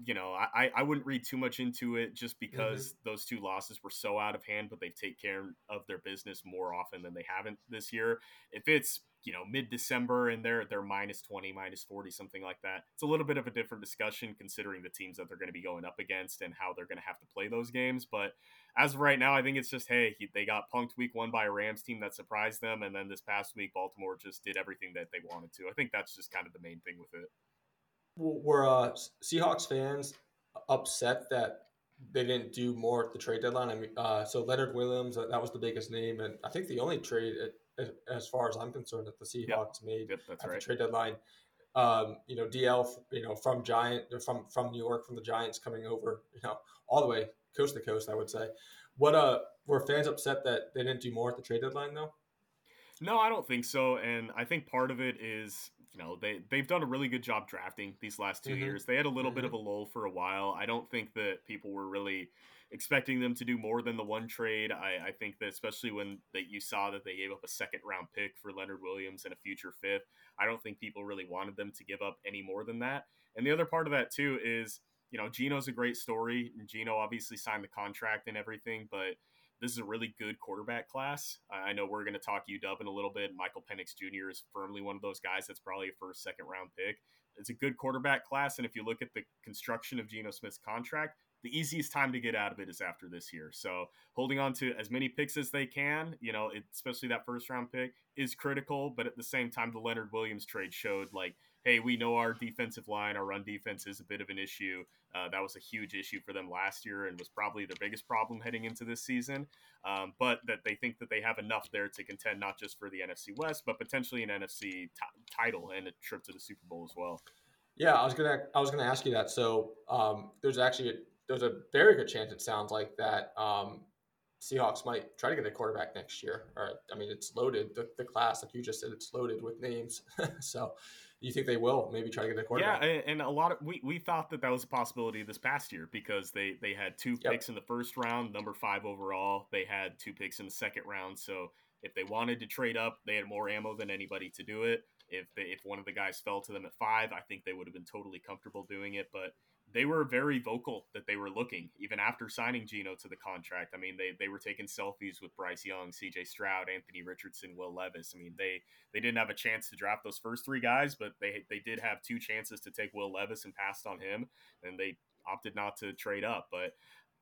you know, I, I wouldn't read too much into it just mm-hmm. because mm-hmm. those two losses were so out of hand, but they take care of their business more often than they haven't this year. If it's you know mid December and they're they're minus twenty, minus forty, something like that, it's a little bit of a different discussion considering the teams that they're going to be going up against and how they're going to have to play those games. But as of right now, I think it's just hey, they got punked week one by a Rams team that surprised them, and then this past week Baltimore just did everything that they wanted to. I think that's just kind of the main thing with it were uh, Seahawks fans upset that they didn't do more at the trade deadline? I mean, uh, so Leonard Williams, uh, that was the biggest name, and I think the only trade, at, as far as I'm concerned, that the Seahawks yep. made yep, at right. the trade deadline. Um, you know, DL, you know, from Giant, from from New York, from the Giants coming over, you know, all the way coast to coast, I would say. What uh, were fans upset that they didn't do more at the trade deadline though? No, I don't think so, and I think part of it is you know they they've done a really good job drafting these last 2 mm-hmm. years. They had a little mm-hmm. bit of a lull for a while. I don't think that people were really expecting them to do more than the one trade. I, I think that especially when that you saw that they gave up a second round pick for Leonard Williams and a future fifth, I don't think people really wanted them to give up any more than that. And the other part of that too is you know Geno's a great story. Geno obviously signed the contract and everything, but this is a really good quarterback class. I know we're going to talk UW in a little bit. Michael Penix Jr. is firmly one of those guys that's probably a first, second round pick. It's a good quarterback class. And if you look at the construction of Geno Smith's contract, the easiest time to get out of it is after this year. So holding on to as many picks as they can, you know, especially that first round pick is critical. But at the same time, the Leonard Williams trade showed like, hey, we know our defensive line, our run defense is a bit of an issue. Uh, that was a huge issue for them last year and was probably their biggest problem heading into this season. Um, but that they think that they have enough there to contend not just for the NFC West, but potentially an NFC t- title and a trip to the Super Bowl as well. Yeah, I was gonna I was gonna ask you that. So um, there's actually a, there's a very good chance it sounds like that um, Seahawks might try to get a quarterback next year. Or I mean, it's loaded. The, the class, like you just said, it's loaded with names. so you think they will maybe try to get a quarterback? Yeah, and a lot of we, we thought that that was a possibility this past year because they they had two yep. picks in the first round, number five overall. They had two picks in the second round, so if they wanted to trade up, they had more ammo than anybody to do it. If they, if one of the guys fell to them at five, I think they would have been totally comfortable doing it. But they were very vocal that they were looking even after signing Geno to the contract. I mean, they they were taking selfies with Bryce Young, C.J. Stroud, Anthony Richardson, Will Levis. I mean, they they didn't have a chance to draft those first three guys, but they they did have two chances to take Will Levis and passed on him, and they opted not to trade up. But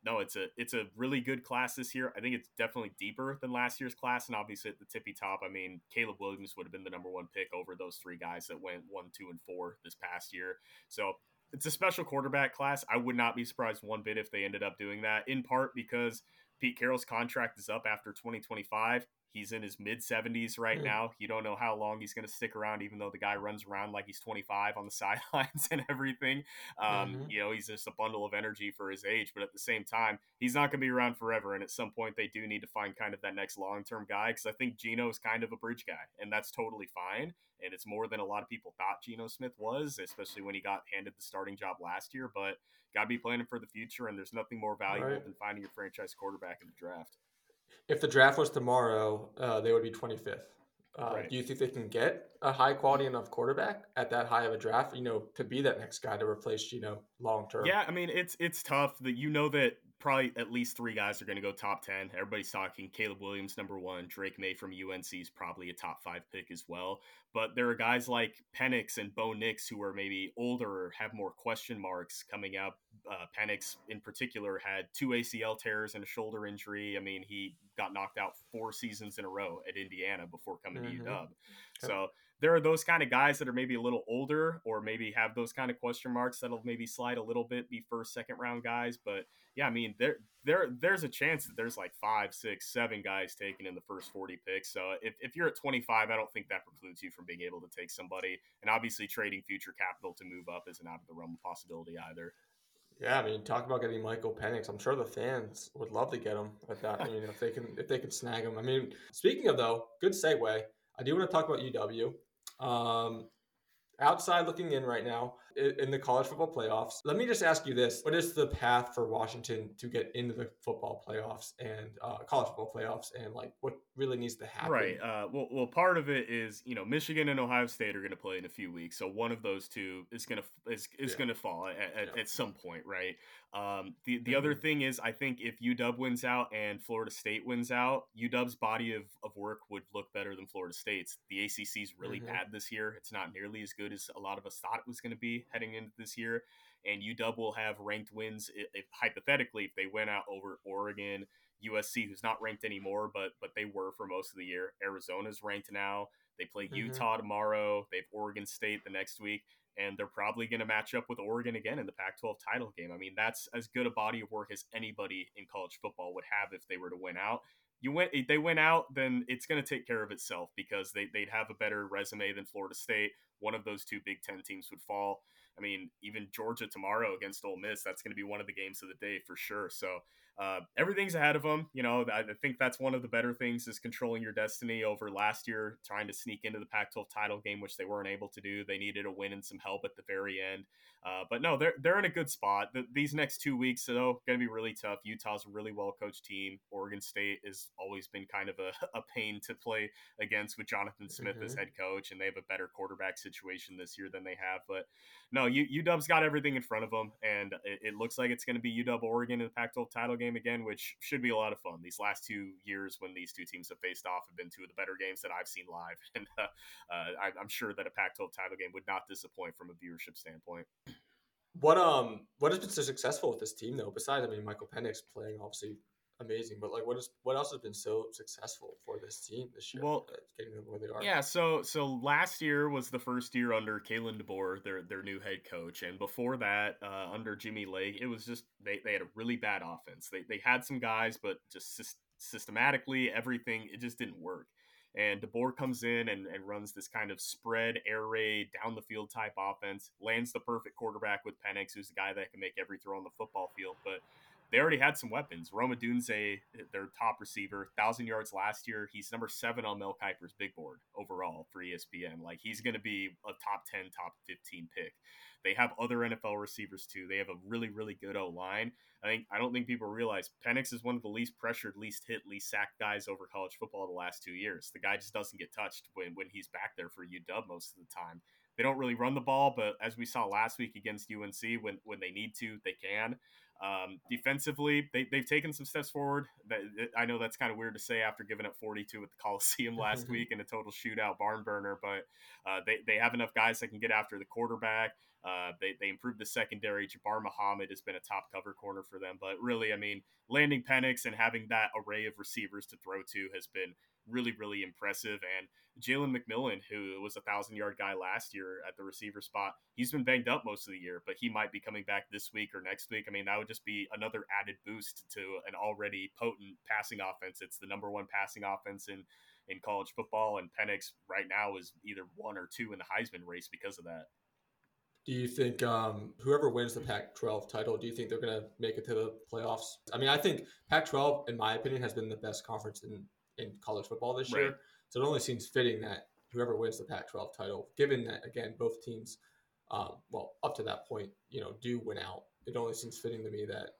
no, it's a it's a really good class this year. I think it's definitely deeper than last year's class, and obviously at the tippy top. I mean, Caleb Williams would have been the number one pick over those three guys that went one, two, and four this past year. So it's a special quarterback class. I would not be surprised one bit if they ended up doing that, in part because Pete Carroll's contract is up after 2025. He's in his mid 70s right mm. now. You don't know how long he's going to stick around, even though the guy runs around like he's 25 on the sidelines and everything. Um, mm-hmm. You know, he's just a bundle of energy for his age, but at the same time, he's not going to be around forever. And at some point, they do need to find kind of that next long term guy because I think Geno is kind of a bridge guy, and that's totally fine. And it's more than a lot of people thought Geno Smith was, especially when he got handed the starting job last year. But got to be planning for the future, and there's nothing more valuable right. than finding your franchise quarterback in the draft if the draft was tomorrow, uh, they would be 25th. Uh, right. Do you think they can get a high quality enough quarterback at that high of a draft, you know, to be that next guy to replace you know long term? Yeah, I mean it's it's tough that you know that probably at least three guys are going to go top 10. Everybody's talking Caleb Williams, number one. Drake Maye from UNC is probably a top five pick as well. But there are guys like Penix and Bo Nix who are maybe older or have more question marks coming up. Uh, Penix, in particular, had two ACL tears and a shoulder injury. I mean, he got knocked out four seasons in a row at Indiana before coming mm-hmm. to UW. So there are those kind of guys that are maybe a little older or maybe have those kind of question marks that'll maybe slide a little bit, be first, second round guys. But yeah, I mean, there there there's a chance that there's like five, six, seven guys taken in the first 40 picks. So if, if you're at 25, I don't think that precludes you from being able to take somebody. And obviously, trading future capital to move up isn't out of the realm of possibility either. Yeah, I mean, talk about getting Michael Penix. I'm sure the fans would love to get him at that. I mean, if they can, if they can snag him. I mean, speaking of though, good segue. I do want to talk about UW. Um, outside looking in right now in the college football playoffs. Let me just ask you this: What is the path for Washington to get into the football playoffs and uh, college football playoffs, and like what really needs to happen? Right. Uh, well, well, part of it is you know Michigan and Ohio State are going to play in a few weeks, so one of those two is going to is, is yeah. going to fall at, at, yeah. at, some point, right? Um, the the mm-hmm. other thing is, I think if UW wins out and Florida State wins out, UW's body of, of work would look better than Florida State's. The ACC is really mm-hmm. bad this year. It's not nearly as good as a lot of us thought it was going to be heading into this year. And UW will have ranked wins if, if hypothetically if they win out over Oregon, USC, who's not ranked anymore, but but they were for most of the year. Arizona's ranked now. They play mm-hmm. Utah tomorrow. They have Oregon State the next week and they're probably going to match up with Oregon again in the Pac 12 title game. I mean, that's as good a body of work as anybody in college football would have if they were to win out. You went, they went out, then it's going to take care of itself because they, they'd have a better resume than Florida State. One of those two Big Ten teams would fall. I mean, even Georgia tomorrow against Ole Miss, that's going to be one of the games of the day for sure. So uh, everything's ahead of them. You know, I think that's one of the better things is controlling your destiny over last year, trying to sneak into the Pac 12 title game, which they weren't able to do. They needed a win and some help at the very end. Uh, but no, they're, they're in a good spot. The, these next two weeks, though, going to be really tough. Utah's a really well coached team. Oregon State has always been kind of a, a pain to play against with Jonathan Smith mm-hmm. as head coach, and they have a better quarterback situation this year than they have. But no, UW's got everything in front of them, and it, it looks like it's going to be UW Oregon in the Pac 12 title game again, which should be a lot of fun. These last two years when these two teams have faced off have been two of the better games that I've seen live, and uh, uh, I'm sure that a Pac-12 title game would not disappoint from a viewership standpoint. What um what has been so successful with this team though? Besides, I mean, Michael Penix playing obviously amazing. But like, what is what else has been so successful for this team this year? Well, getting them where they are. Yeah. So so last year was the first year under Kalen DeBoer, their their new head coach, and before that, uh, under Jimmy Lake, it was just they they had a really bad offense. They they had some guys, but just systematically everything it just didn't work. And DeBoer comes in and, and runs this kind of spread, air raid, down the field type offense, lands the perfect quarterback with Penix, who's the guy that can make every throw on the football field. But they already had some weapons. Rome Odunze, their top receiver, thousand yards last year. He's number seven on Mel Kiper's big board overall for ESPN. Like he's going to be a top ten, top fifteen pick. They have other NFL receivers too. They have a really, really good O line. I think I don't think people realize Penix is one of the least pressured, least hit, least sacked guys over college football the last two years. The guy just doesn't get touched when when he's back there for UW most of the time. They don't really run the ball, but as we saw last week against UNC, when when they need to, they can. Um, defensively, they, they've taken some steps forward. I know that's kind of weird to say after giving up 42 at the Coliseum last week in a total shootout barn burner, but uh, they, they have enough guys that can get after the quarterback. Uh, they, they improved the secondary. Jabbar Muhammad has been a top cover corner for them. But really, I mean, landing Penix and having that array of receivers to throw to has been really, really impressive. And Jalen McMillan, who was a thousand yard guy last year at the receiver spot, he's been banged up most of the year, but he might be coming back this week or next week. I mean, that would just be another added boost to an already potent passing offense. It's the number one passing offense in in college football, and Penix right now is either one or two in the Heisman race because of that. Do you think um, whoever wins the Pac-12 title, do you think they're going to make it to the playoffs? I mean, I think Pac-12, in my opinion, has been the best conference in in college football this right. year. So it only seems fitting that whoever wins the Pac-12 title, given that again both teams, um, well up to that point, you know, do win out. It only seems fitting to me that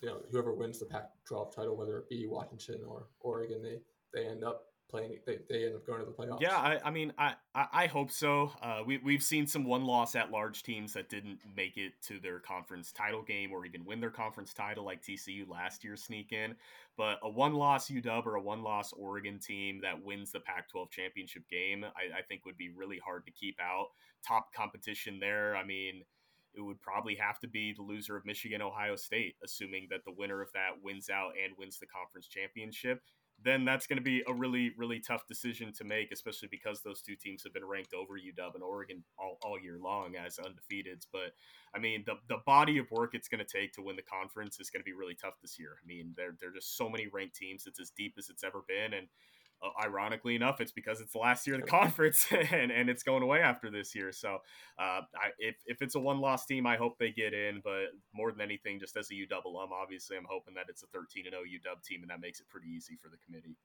you know whoever wins the Pac-12 title, whether it be Washington or Oregon, they they end up playing they, they end up going to the playoffs. Yeah i, I mean I, I hope so. Uh, we, we've seen some one loss at large teams that didn't make it to their conference title game or even win their conference title like tcu last year sneak in. But a one loss uw or a one loss oregon team that wins the pac 12 championship game I, I think would be really hard to keep out. Top competition there i mean it would probably have to be the loser of Michigan Ohio State, assuming that the winner of that wins out and wins the conference championship then that's going to be a really, really tough decision to make, especially because those two teams have been ranked over UW and Oregon all, all year long as undefeateds. But I mean, the, the body of work it's going to take to win the conference is going to be really tough this year. I mean, there, there are just so many ranked teams. It's as deep as it's ever been. And uh, ironically enough, it's because it's the last year of the conference and, and it's going away after this year. So uh, I, if, if it's a one loss team, I hope they get in. But more than anything, just as a UW alum, obviously, I'm hoping that it's a 13 and 0 UW team and that makes it pretty easy for the committee.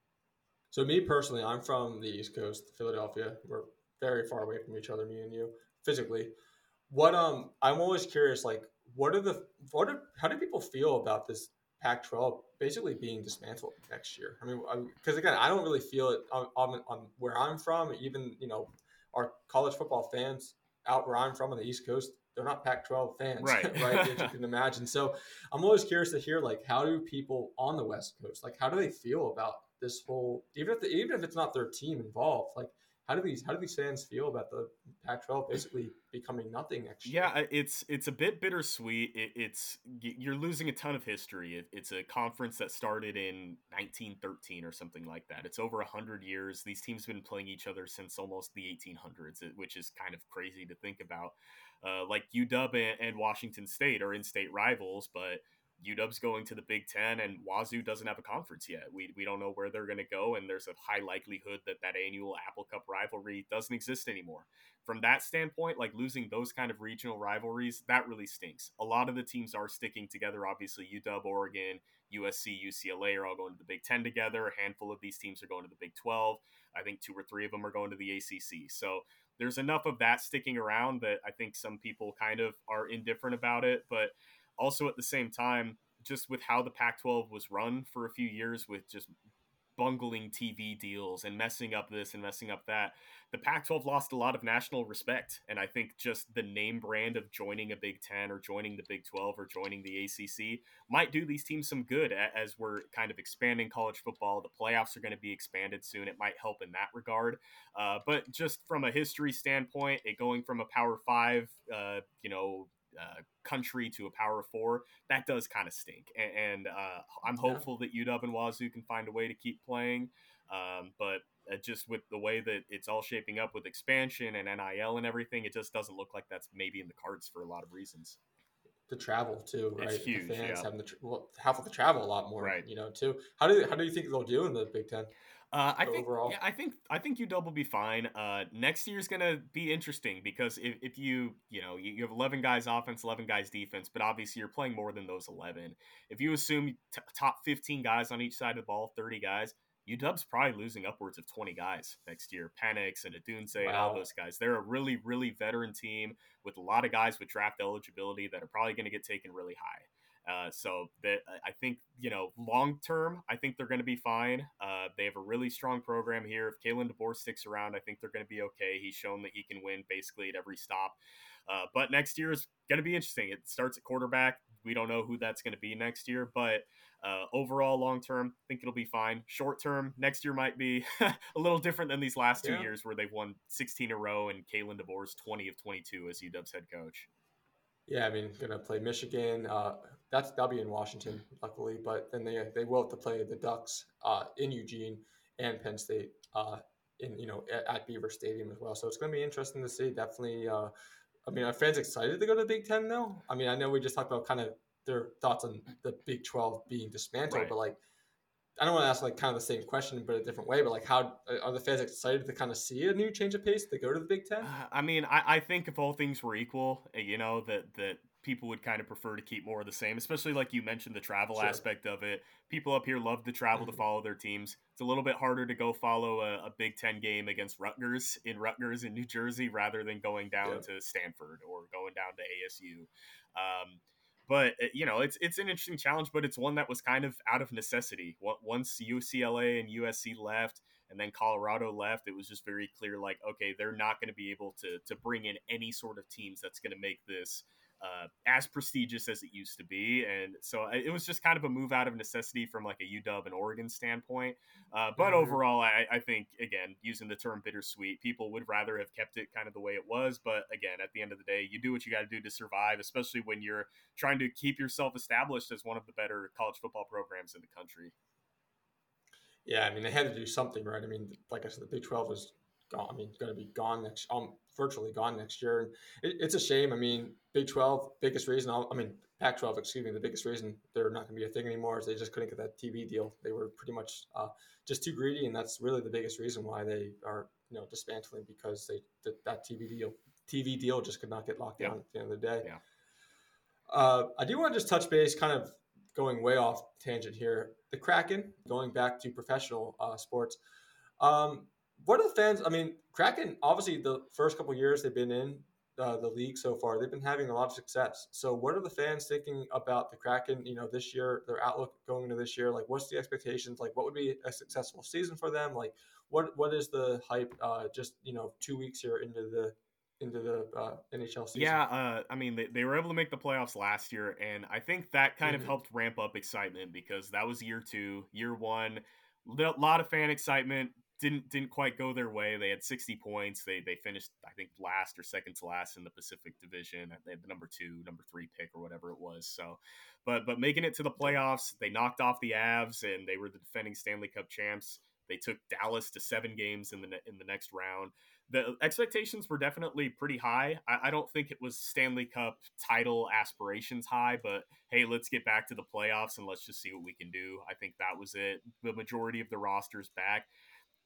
So, me personally, I'm from the East Coast, Philadelphia. We're very far away from each other, me and you, physically. What um, I'm always curious, like, what are the what are how do people feel about this Pac-12 basically being dismantled next year. I mean, because again, I don't really feel it on, on, on, where I'm from. Even you know, our college football fans out where I'm from on the East Coast, they're not Pac-12 fans, right? right? As you can imagine. So I'm always curious to hear like, how do people on the West Coast, like, how do they feel about this whole, even if the, even if it's not their team involved, like how do these how do these fans feel about the Pac-12 basically becoming nothing next year? Yeah, it's it's a bit bittersweet. It, it's you're losing a ton of history. It, it's a conference that started in 1913 or something like that. It's over hundred years. These teams have been playing each other since almost the 1800s, which is kind of crazy to think about. Uh, like UW and, and Washington State are in-state rivals, but UW's going to the Big Ten, and Wazoo doesn't have a conference yet. We, we don't know where they're going to go, and there's a high likelihood that that annual Apple Cup rivalry doesn't exist anymore. From that standpoint, like losing those kind of regional rivalries, that really stinks. A lot of the teams are sticking together. Obviously, UW, Oregon, USC, UCLA are all going to the Big Ten together. A handful of these teams are going to the Big 12. I think two or three of them are going to the ACC. So there's enough of that sticking around that I think some people kind of are indifferent about it. But also at the same time, just with how the Pac 12 was run for a few years with just bungling TV deals and messing up this and messing up that, the Pac 12 lost a lot of national respect. And I think just the name brand of joining a Big 10 or joining the Big 12 or joining the ACC might do these teams some good as we're kind of expanding college football. The playoffs are going to be expanded soon. It might help in that regard. Uh, but just from a history standpoint, it going from a Power Five, uh, you know, uh, country to a power of four, that does kind of stink. And, and uh, I'm hopeful that UW and Wazoo can find a way to keep playing. Um, but uh, just with the way that it's all shaping up with expansion and NIL and everything, it just doesn't look like that's maybe in the cards for a lot of reasons. The travel too, right? It's huge. The fans yeah. having the well, have to travel a lot more, right? You know, too. How do how do you think they'll do in the Big Ten? Uh, I think overall. yeah, I think I think UW will be fine. Uh, next year is gonna be interesting because if, if you you know you, you have eleven guys offense, eleven guys defense, but obviously you're playing more than those eleven. If you assume t- top fifteen guys on each side of the ball, thirty guys, UW's probably losing upwards of 20 guys next year. Penix and Odunze wow. and all those guys. They're a really, really veteran team with a lot of guys with draft eligibility that are probably going to get taken really high. Uh, so that I think you know long term, I think they're going to be fine. Uh, they have a really strong program here. If Kalen DeBoer sticks around, I think they're going to be okay. He's shown that he can win basically at every stop. Uh, but next year is going to be interesting. It starts at quarterback. We don't know who that's going to be next year, but uh, overall, long term, I think it'll be fine. Short term, next year might be a little different than these last two yeah. years where they've won 16 in a row and Kalen DeBoer's 20 of 22 as UW's head coach. Yeah, I mean, gonna play Michigan. Uh, that's that'll be in Washington, luckily. But then they they will have to play the Ducks uh, in Eugene and Penn State uh, in you know at, at, Beaver Stadium as well. So it's gonna be interesting to see. Definitely. Uh, I mean, are fans excited to go to the Big Ten though? I mean, I know we just talked about kind of their thoughts on the Big Twelve being dismantled, right. but like I don't want to ask like kind of the same question, but a different way. But like, how are the fans excited to kind of see a new change of pace to go to the Big Ten? I mean, I, I think if all things were equal, eh, you know that that people would kind of prefer to keep more of the same, especially like you mentioned the travel sure. aspect of it. People up here love to travel mm-hmm. to follow their teams. It's a little bit harder to go follow a, a, Big Ten game against Rutgers in Rutgers in New Jersey rather than going down yeah. to Stanford or going down to ASU. Um, but eh, you know, it's it's an interesting challenge, but it's one that was kind of out of necessity. Once UCLA and USC left, and then Colorado left, it was just very clear, like, okay, they're not going to be able to to bring in any sort of teams that's going to make this uh, as prestigious as it used to be. And so it was just kind of a move out of necessity from like a UW and Oregon standpoint. Uh, but mm-hmm. overall, I, I, think, again, using the term bittersweet, people would rather have kept it kind of the way it was. But again, at the end of the day, you do what you got to do to survive, especially when you're trying to keep yourself established as one of the better college football programs in the country. Yeah, I mean they had to do something, right? I mean, like I said, the Big Twelve is gone. I mean, going to be gone next, um, virtually gone next year, and it, it's a shame. I mean, Big Twelve, biggest reason. I mean, Pac twelve, excuse me, the biggest reason they're not going to be a thing anymore is they just couldn't get that TV deal. They were pretty much uh, just too greedy, and that's really the biggest reason why they are you know dismantling because they that, that TV deal TV deal just could not get locked down at the end of the day. Yeah. Uh, I do want to just touch base, kind of going way off tangent here. The Kraken, going back to professional uh, sports. Um, what are the fans? I mean, Kraken, obviously, the first couple years they've been in uh, the league so far, they've been having a lot of success. So, what are the fans thinking about the Kraken? You know, this year, their outlook going into this year. Like, what's the expectations? Like, what would be a successful season for them? Like, what what is the hype? Uh, just you know, two weeks here into the into the uh, NHL season. Yeah, uh, I mean, they, they were able to make the playoffs last year, and I think that kind mm-hmm. of helped ramp up excitement because that was year two. Year one, a lot of fan excitement. Didn't didn't quite go their way. They had 60 points. They they finished, I think, last or second to last in the Pacific Division. They had the number two, number three pick or whatever it was. So, but but making it to the playoffs, they knocked off the Avs, and they were the defending Stanley Cup champs. They took Dallas to seven games in the in the next round the expectations were definitely pretty high. I, I, don't think it was Stanley Cup title aspirations high, but hey, let's get back to the playoffs and let's just see what we can do. I think that was it. The majority of the rosters back.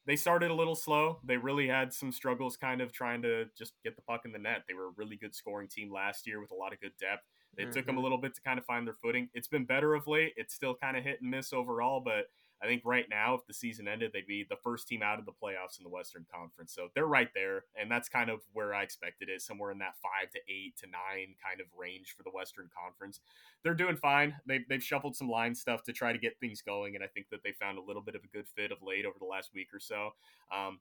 They started a little slow. They really had some struggles kind of trying to just get the puck in the net. They were a really good scoring team last year with a lot of good depth. It mm-hmm. took them a little bit to kind of find their footing. It's been better of late. It's still kind of hit and miss overall, but I think right now, if the season ended, they'd be the first team out of the playoffs in the Western Conference. So they're right there, and that's kind of where I expected it, somewhere in that five to eight to nine kind of range for the Western Conference. They're doing fine. They've, they've shuffled some line stuff to try to get things going, and I think that they found a little bit of a good fit of late over the last week or so. Um,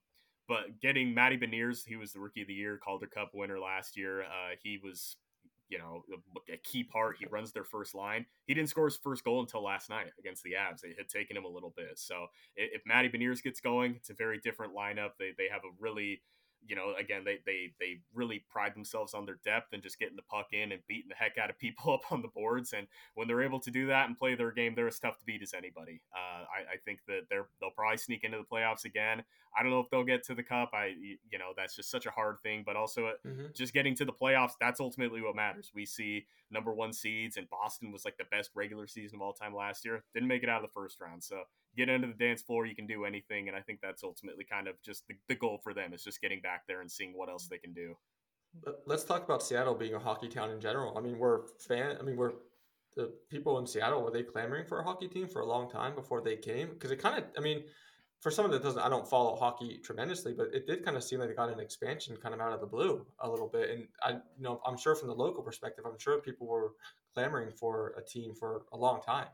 but getting Matty Beniers, he was the rookie of the year, Calder Cup winner last year. Uh, he was you know, a key part. He runs their first line. He didn't score his first goal until last night against the Avs. It had taken him a little bit. So if Matty Beniers gets going, it's a very different lineup. They, they have a really you know, again, they they they really pride themselves on their depth and just getting the puck in and beating the heck out of people up on the boards. And when they're able to do that and play their game, they're as tough to beat as anybody. Uh, I, I, think that they're they'll probably sneak into the playoffs again. I don't know if they'll get to the cup. I you know that's just such a hard thing. But also, uh, mm-hmm. just getting to the playoffs, that's ultimately what matters. We see number one seeds, and Boston was like the best regular season of all time last year. Didn't make it out of the first round, so get into the dance floor, you can do anything. And I think that's ultimately kind of just the, the goal for them is just getting back there and seeing what else they can do. Let's talk about Seattle being a hockey town in general. I mean, we're fan. I mean, we're the people in Seattle. Were they clamoring for a hockey team for a long time before they came? Because it kind of, I mean, for someone that doesn't, I don't follow hockey tremendously, but it did kind of seem like they got an expansion kind of out of the blue a little bit. And I, you know, I'm sure from the local perspective, I'm sure people were clamoring for a team for a long time.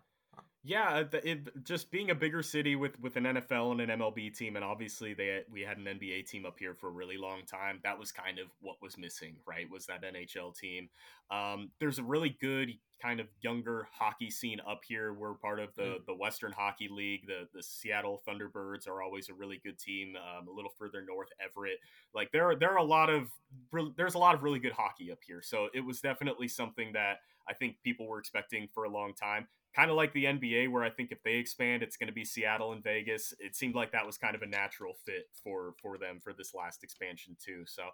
Yeah, it, just being a bigger city with with an NFL and an MLB team, and obviously they we had an NBA team up here for a really long time. That was kind of what was missing, right? Was that NHL team? Um, there's a really good kind of younger hockey scene up here. We're part of the mm. the Western Hockey League. The the Seattle Thunderbirds are always a really good team. Um, a little further north, Everett. Like there are there are a lot of there's a lot of really good hockey up here. So it was definitely something that I think people were expecting for a long time kind of like the NBA, where I think if they expand, it's going to be Seattle and Vegas. It seemed like that was kind of a natural fit for for them for this last expansion too. So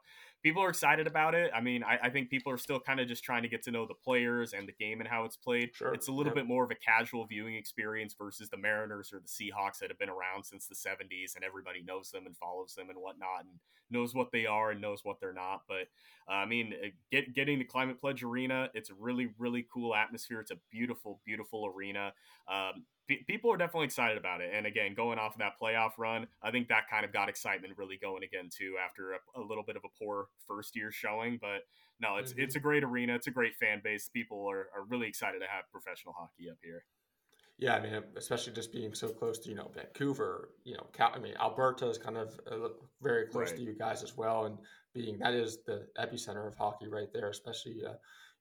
people are excited about it. I mean, I, I think people are still kind of just trying to get to know the players and the game and how it's played. Sure. It's a little yeah. bit more of a casual viewing experience versus the Mariners or the Seahawks that have been around since the '70s and everybody knows them and follows them and whatnot and knows what they are and knows what they're not. But uh, I mean, uh, get, getting the Climate Pledge Arena, it's a really really cool atmosphere. It's a beautiful beautiful arena. Um, people are definitely excited about it. And again, going off of that playoff run, I think that kind of got excitement really going again too after a, a little bit of a poor first year showing. But no, it's mm-hmm. it's a great arena. It's a great fan base. People are, are really excited to have professional hockey up here. Yeah, I mean, especially just being so close to you know Vancouver, you know, I mean Alberta is kind of uh, very close right. to you guys as well, and being that is the epicenter of hockey right there, especially uh,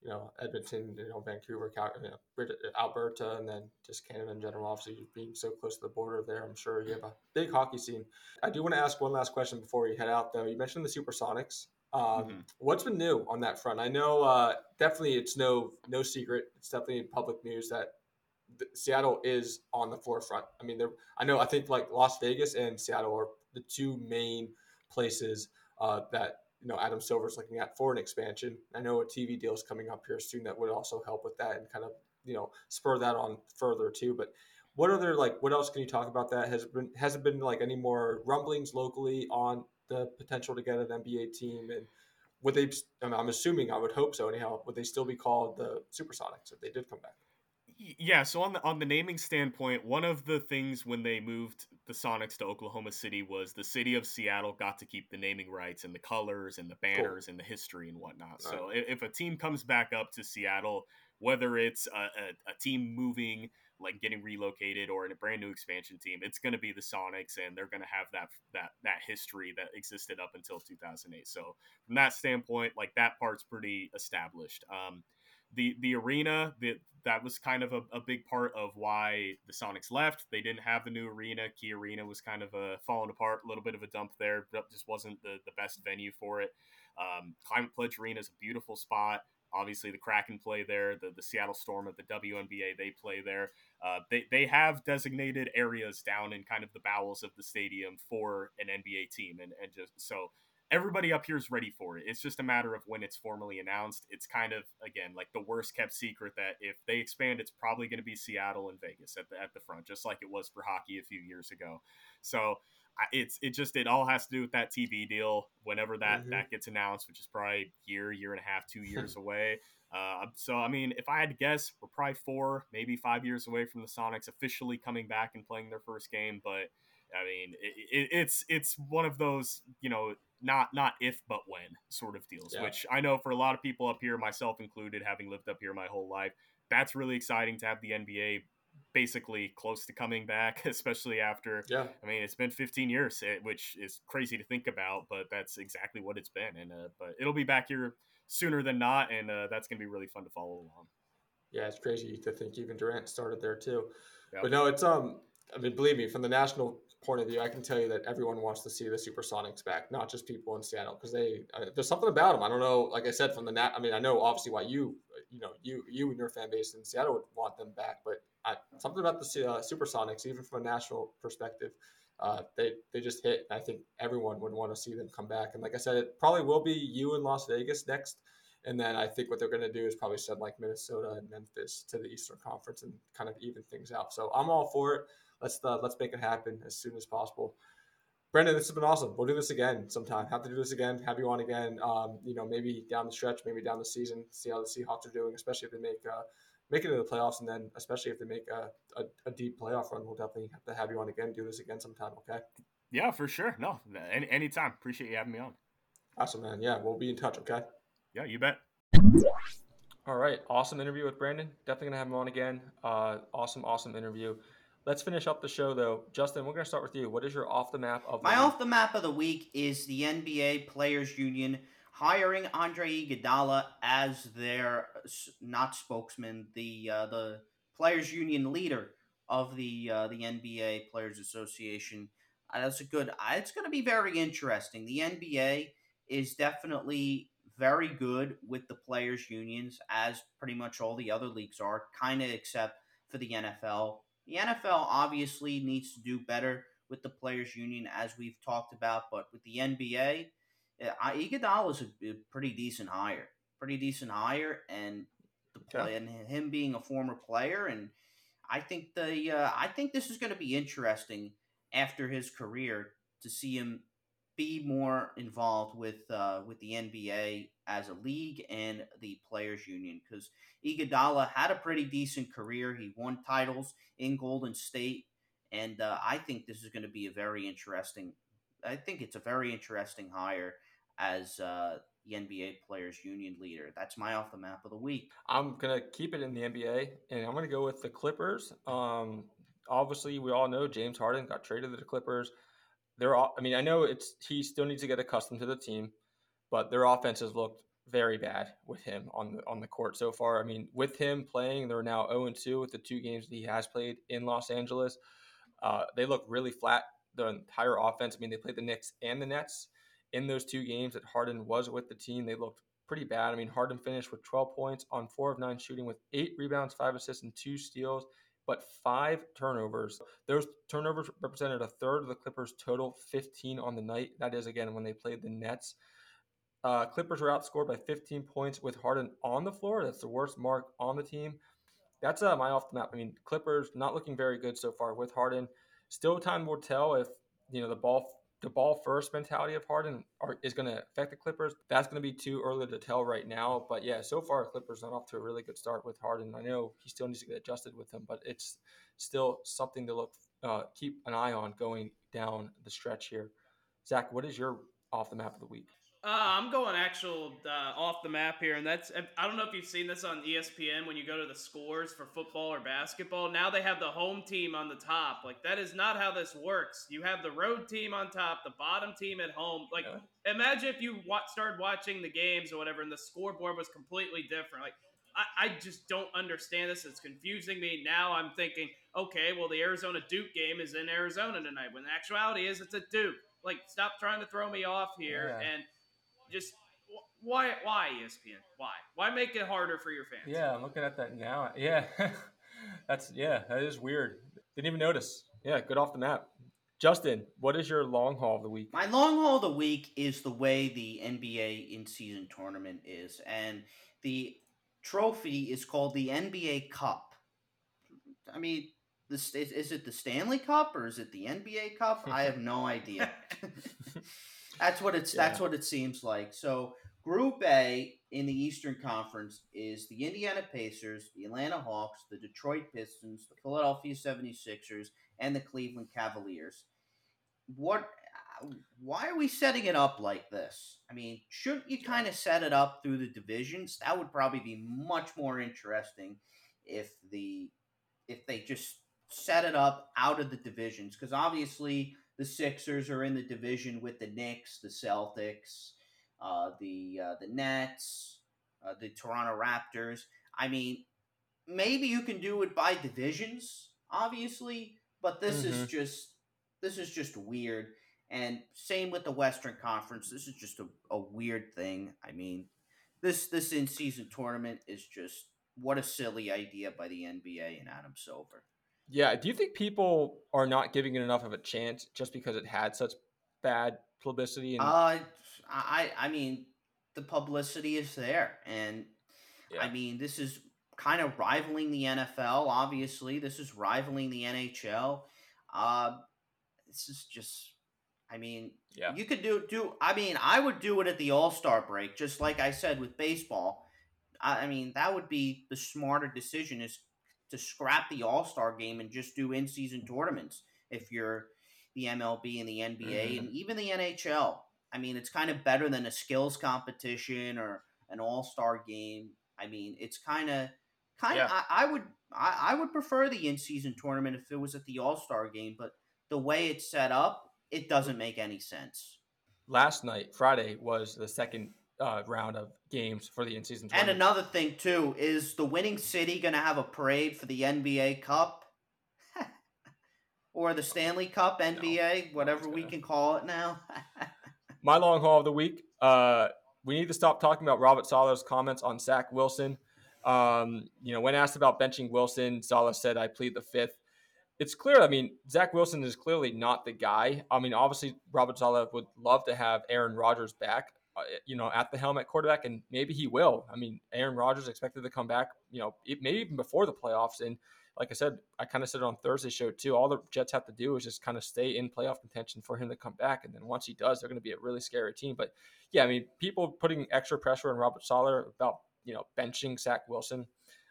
you know, Edmonton, you know, Vancouver, you know, Alberta, and then just Canada in general. Obviously, being so close to the border there, I'm sure you have a big hockey scene. I do want to ask one last question before we head out, though. You mentioned the Supersonics. Um, mm-hmm. What's been new on that front? I know uh, definitely it's no no secret. It's definitely public news that Seattle is on the forefront. I mean, I know I think like Las Vegas and Seattle are the two main places uh, that you know Adam Silver's looking at for an expansion. I know a TV deal is coming up here soon that would also help with that and kind of you know spur that on further too. But what other like what else can you talk about that has been hasn't been like any more rumblings locally on the potential to get an NBA team and would they I am assuming I would hope so anyhow would they still be called the Supersonics if they did come back yeah so on the on the naming standpoint one of the things when they moved the sonics to oklahoma city was the city of seattle got to keep the naming rights and the colors and the banners cool. and the history and whatnot right. so if a team comes back up to seattle whether it's a, a, a team moving like getting relocated or in a brand new expansion team, it's going to be the Sonics, and they're going to have that that that history that existed up until 2008. So from that standpoint, like that part's pretty established. Um, the the arena that that was kind of a, a, big part of why the Sonics left. They didn't have the new arena. Key Arena was kind of a falling apart, a little bit of a dump there. Just wasn't the the best venue for it. Um, Climate Pledge Arena is a beautiful spot. Obviously, the Kraken play there. The, the Seattle Storm at the WNBA, they play there. Uh, they, they have designated areas down in kind of the bowels of the stadium for an NBA team. And, and just so everybody up here is ready for it. It's just a matter of when it's formally announced. It's kind of, again, like the worst kept secret that if they expand, it's probably going to be Seattle and Vegas at the, at the front, just like it was for hockey a few years ago. So, it's it just it all has to do with that TV deal. Whenever that mm-hmm. that gets announced, which is probably year year and a half, two years away. Uh, so I mean, if I had to guess, we're probably four, maybe five years away from the Sonics officially coming back and playing their first game. But I mean, it, it, it's it's one of those you know not not if but when sort of deals, yeah. which I know for a lot of people up here, myself included, having lived up here my whole life, that's really exciting to have the NBA basically close to coming back, especially after. Yeah. I mean, it's been 15 years, eh, which is crazy to think about, but that's exactly what it's been. And uh, but it'll be back here sooner than not, and uh, that's gonna be really fun to follow along. Yeah, it's crazy to think even Durant started there too. Yep. But no, it's um. I mean, believe me, from the national point of view, I can tell you that everyone wants to see the Supersonics back, not just people in Seattle, because they uh, there's something about them. I don't know. Like I said, from the nat, I mean, I know obviously why you, you know, you you and your fan base in Seattle would want them back, but I, something about the uh, Supersonics, even from a national perspective, uh, they they just hit. I think everyone would want to see them come back. And like I said, it probably will be you in Las Vegas next. And then I think what they're going to do is probably send like Minnesota and Memphis to the Eastern Conference and kind of even things out. So I'm all for it. Let's uh, let's make it happen as soon as possible. Brandon, this has been awesome. We'll do this again sometime. Have to do this again. Have you on again. Um, you know, maybe down the stretch, maybe down the season. See how the Seahawks are doing, especially if they make uh, make it into the playoffs, and then especially if they make a, a, a, deep playoff run, we'll definitely have to have you on again. Do this again sometime, okay? Yeah, for sure. No, any anytime. Appreciate you having me on. Awesome, man. Yeah, we'll be in touch. Okay. Yeah, you bet. All right, awesome interview with Brandon. Definitely gonna have him on again. Uh, awesome, awesome interview. Let's finish up the show though. Justin, we're gonna start with you. What is your off the map of my off the map of the week? Is the NBA Players Union hiring Andre Iguodala as their not spokesman, the uh, the players union leader of the uh, the NBA Players Association. Uh, that's a good. Uh, it's going to be very interesting. The NBA is definitely very good with the players unions, as pretty much all the other leagues are, kind of except for the NFL. The NFL obviously needs to do better with the players union, as we've talked about, but with the NBA Iguodala is a, a, pretty decent hire, pretty decent hire, and the play and him being a former player, and I think the uh, I think this is going to be interesting after his career to see him be more involved with uh, with the NBA as a league and the players union because Iguodala had a pretty decent career. He won titles in Golden State, and uh, I think this is going to be a very interesting. I think it's a very interesting hire as uh, the NBA Players Union leader. That's my off the map of the week. I'm gonna keep it in the NBA, and I'm gonna go with the Clippers. Um, obviously, we all know James Harden got traded to the Clippers. They're all. I mean, I know it's he still needs to get accustomed to the team, but their offense has looked very bad with him on the on the court so far. I mean, with him playing, they're now 0 2 with the two games that he has played in Los Angeles. Uh, they look really flat. The entire offense. I mean, they played the Knicks and the Nets in those two games that Harden was with the team, they looked pretty bad. I mean, Harden finished with 12 points on four of nine shooting with eight rebounds, five assists, and two steals but five turnovers. Those turnovers represented a third of the Clippers' total, 15 on the night. That is, again, when they played the Nets. Uh, Clippers were outscored by 15 points with Harden on the floor. That's the worst mark on the team. That's uh, my off the map. I mean, Clippers not looking very good so far with Harden. Still, time will tell if you know the ball the ball first mentality of Harden are, is going to affect the Clippers. That's going to be too early to tell right now. But yeah, so far Clippers not off to a really good start with Harden. I know he still needs to get adjusted with him, but it's still something to look uh, keep an eye on going down the stretch here. Zach, what is your off the map of the week? Uh, I'm going actual uh, off the map here, and that's I don't know if you've seen this on ESPN when you go to the scores for football or basketball. Now they have the home team on the top. Like that is not how this works. You have the road team on top, the bottom team at home. Like yeah. imagine if you wa- started watching the games or whatever, and the scoreboard was completely different. Like I, I just don't understand this. It's confusing me. Now I'm thinking, okay, well the Arizona Duke game is in Arizona tonight. When the actuality is it's a Duke. Like stop trying to throw me off here yeah. and just why why ESPN? Why? Why make it harder for your fans? Yeah, I'm looking at that now. Yeah. That's yeah, that is weird. Didn't even notice. Yeah, good off the map. Justin, what is your long haul of the week? My long haul of the week is the way the NBA in season tournament is. And the trophy is called the NBA Cup. I mean, this is, is it the Stanley Cup or is it the NBA Cup? I have no idea. That's what it's. Yeah. That's what it seems like. So Group A in the Eastern Conference is the Indiana Pacers, the Atlanta Hawks, the Detroit Pistons, the Philadelphia 76ers, and the Cleveland Cavaliers. What? Uh, why are we setting it up like this? I mean, shouldn't you kind of set it up through the divisions? That would probably be much more interesting if the if they just set it up out of the divisions because obviously the Sixers are in the division with the Knicks, the Celtics, uh, the uh, the Nets, uh, the Toronto Raptors. I mean, maybe you can do it by divisions, obviously, but this mm-hmm. is just this is just weird. And same with the Western Conference. This is just a, a weird thing. I mean, this this in season tournament is just what a silly idea by the NBA and Adam Silver. Yeah. Do you think people are not giving it enough of a chance just because it had such bad publicity? And- uh, I, I mean, the publicity is there. And yeah. I mean, this is kind of rivaling the NFL, obviously. This is rivaling the NHL. Uh, this is just, I mean, yeah. you could do, do, I mean, I would do it at the All Star break, just like I said with baseball. I, I mean, that would be the smarter decision is to scrap the All Star game and just do in season tournaments if you're the MLB and the NBA mm-hmm. and even the NHL. I mean, it's kind of better than a skills competition or an All Star game. I mean, it's kind of kind of. Yeah. I, I, would I, I would prefer the in season tournament if it was at the All Star game, but the way it's set up, it doesn't make any sense. Last night, Friday, was the second uh, round of games for the in season. And another thing too is the winning city going to have a parade for the NBA Cup or the Stanley Cup, NBA, no, whatever we can call it now. My long haul of the week. Uh, we need to stop talking about Robert Saleh's comments on Zach Wilson. Um, you know, when asked about benching Wilson, Saleh said, "I plead the fifth. It's clear. I mean, Zach Wilson is clearly not the guy. I mean, obviously, Robert Saleh would love to have Aaron Rodgers back. Uh, you know, at the helm at quarterback, and maybe he will. I mean, Aaron Rodgers expected to come back, you know, it, maybe even before the playoffs. And like I said, I kind of said it on Thursday show too. All the Jets have to do is just kind of stay in playoff contention for him to come back, and then once he does, they're going to be a really scary team. But yeah, I mean, people putting extra pressure on Robert Saleh about you know benching Zach Wilson.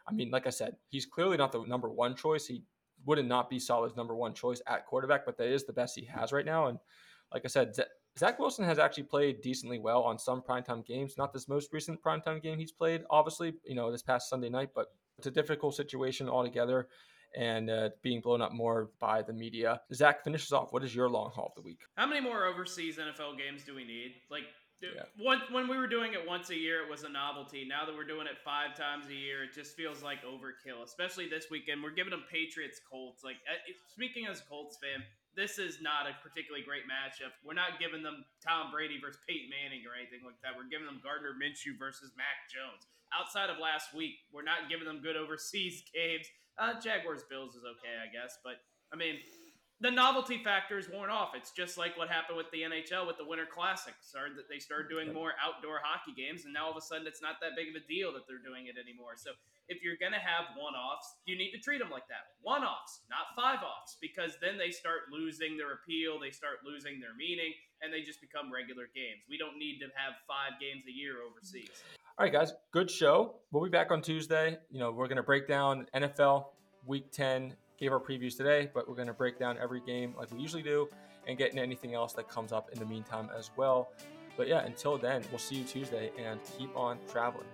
I mean, like I said, he's clearly not the number one choice. He would not be Saleh's number one choice at quarterback, but that is the best he has right now. And like I said, Zach Wilson has actually played decently well on some primetime games. Not this most recent primetime game he's played, obviously, you know, this past Sunday night, but it's a difficult situation altogether and uh, being blown up more by the media. Zach finishes off. What is your long haul of the week? How many more overseas NFL games do we need? Like, yeah. One, when we were doing it once a year, it was a novelty. Now that we're doing it five times a year, it just feels like overkill. Especially this weekend, we're giving them Patriots Colts. Like uh, speaking as a Colts fan, this is not a particularly great matchup. We're not giving them Tom Brady versus Peyton Manning or anything like that. We're giving them Gardner Minshew versus Mac Jones. outside of last week, we're not giving them good overseas games. Uh, Jaguars Bills is okay, I guess, but I mean, the novelty factor is worn off. It's just like what happened with the NHL with the Winter Classic. Started that they started doing more outdoor hockey games, and now all of a sudden it's not that big of a deal that they're doing it anymore. So if you're going to have one-offs, you need to treat them like that. One-offs, not five-offs, because then they start losing their appeal, they start losing their meaning, and they just become regular games. We don't need to have five games a year overseas. All right, guys, good show. We'll be back on Tuesday. You know, we're going to break down NFL Week 10 gave our previews today, but we're going to break down every game like we usually do and get into anything else that comes up in the meantime as well. But yeah, until then, we'll see you Tuesday and keep on traveling.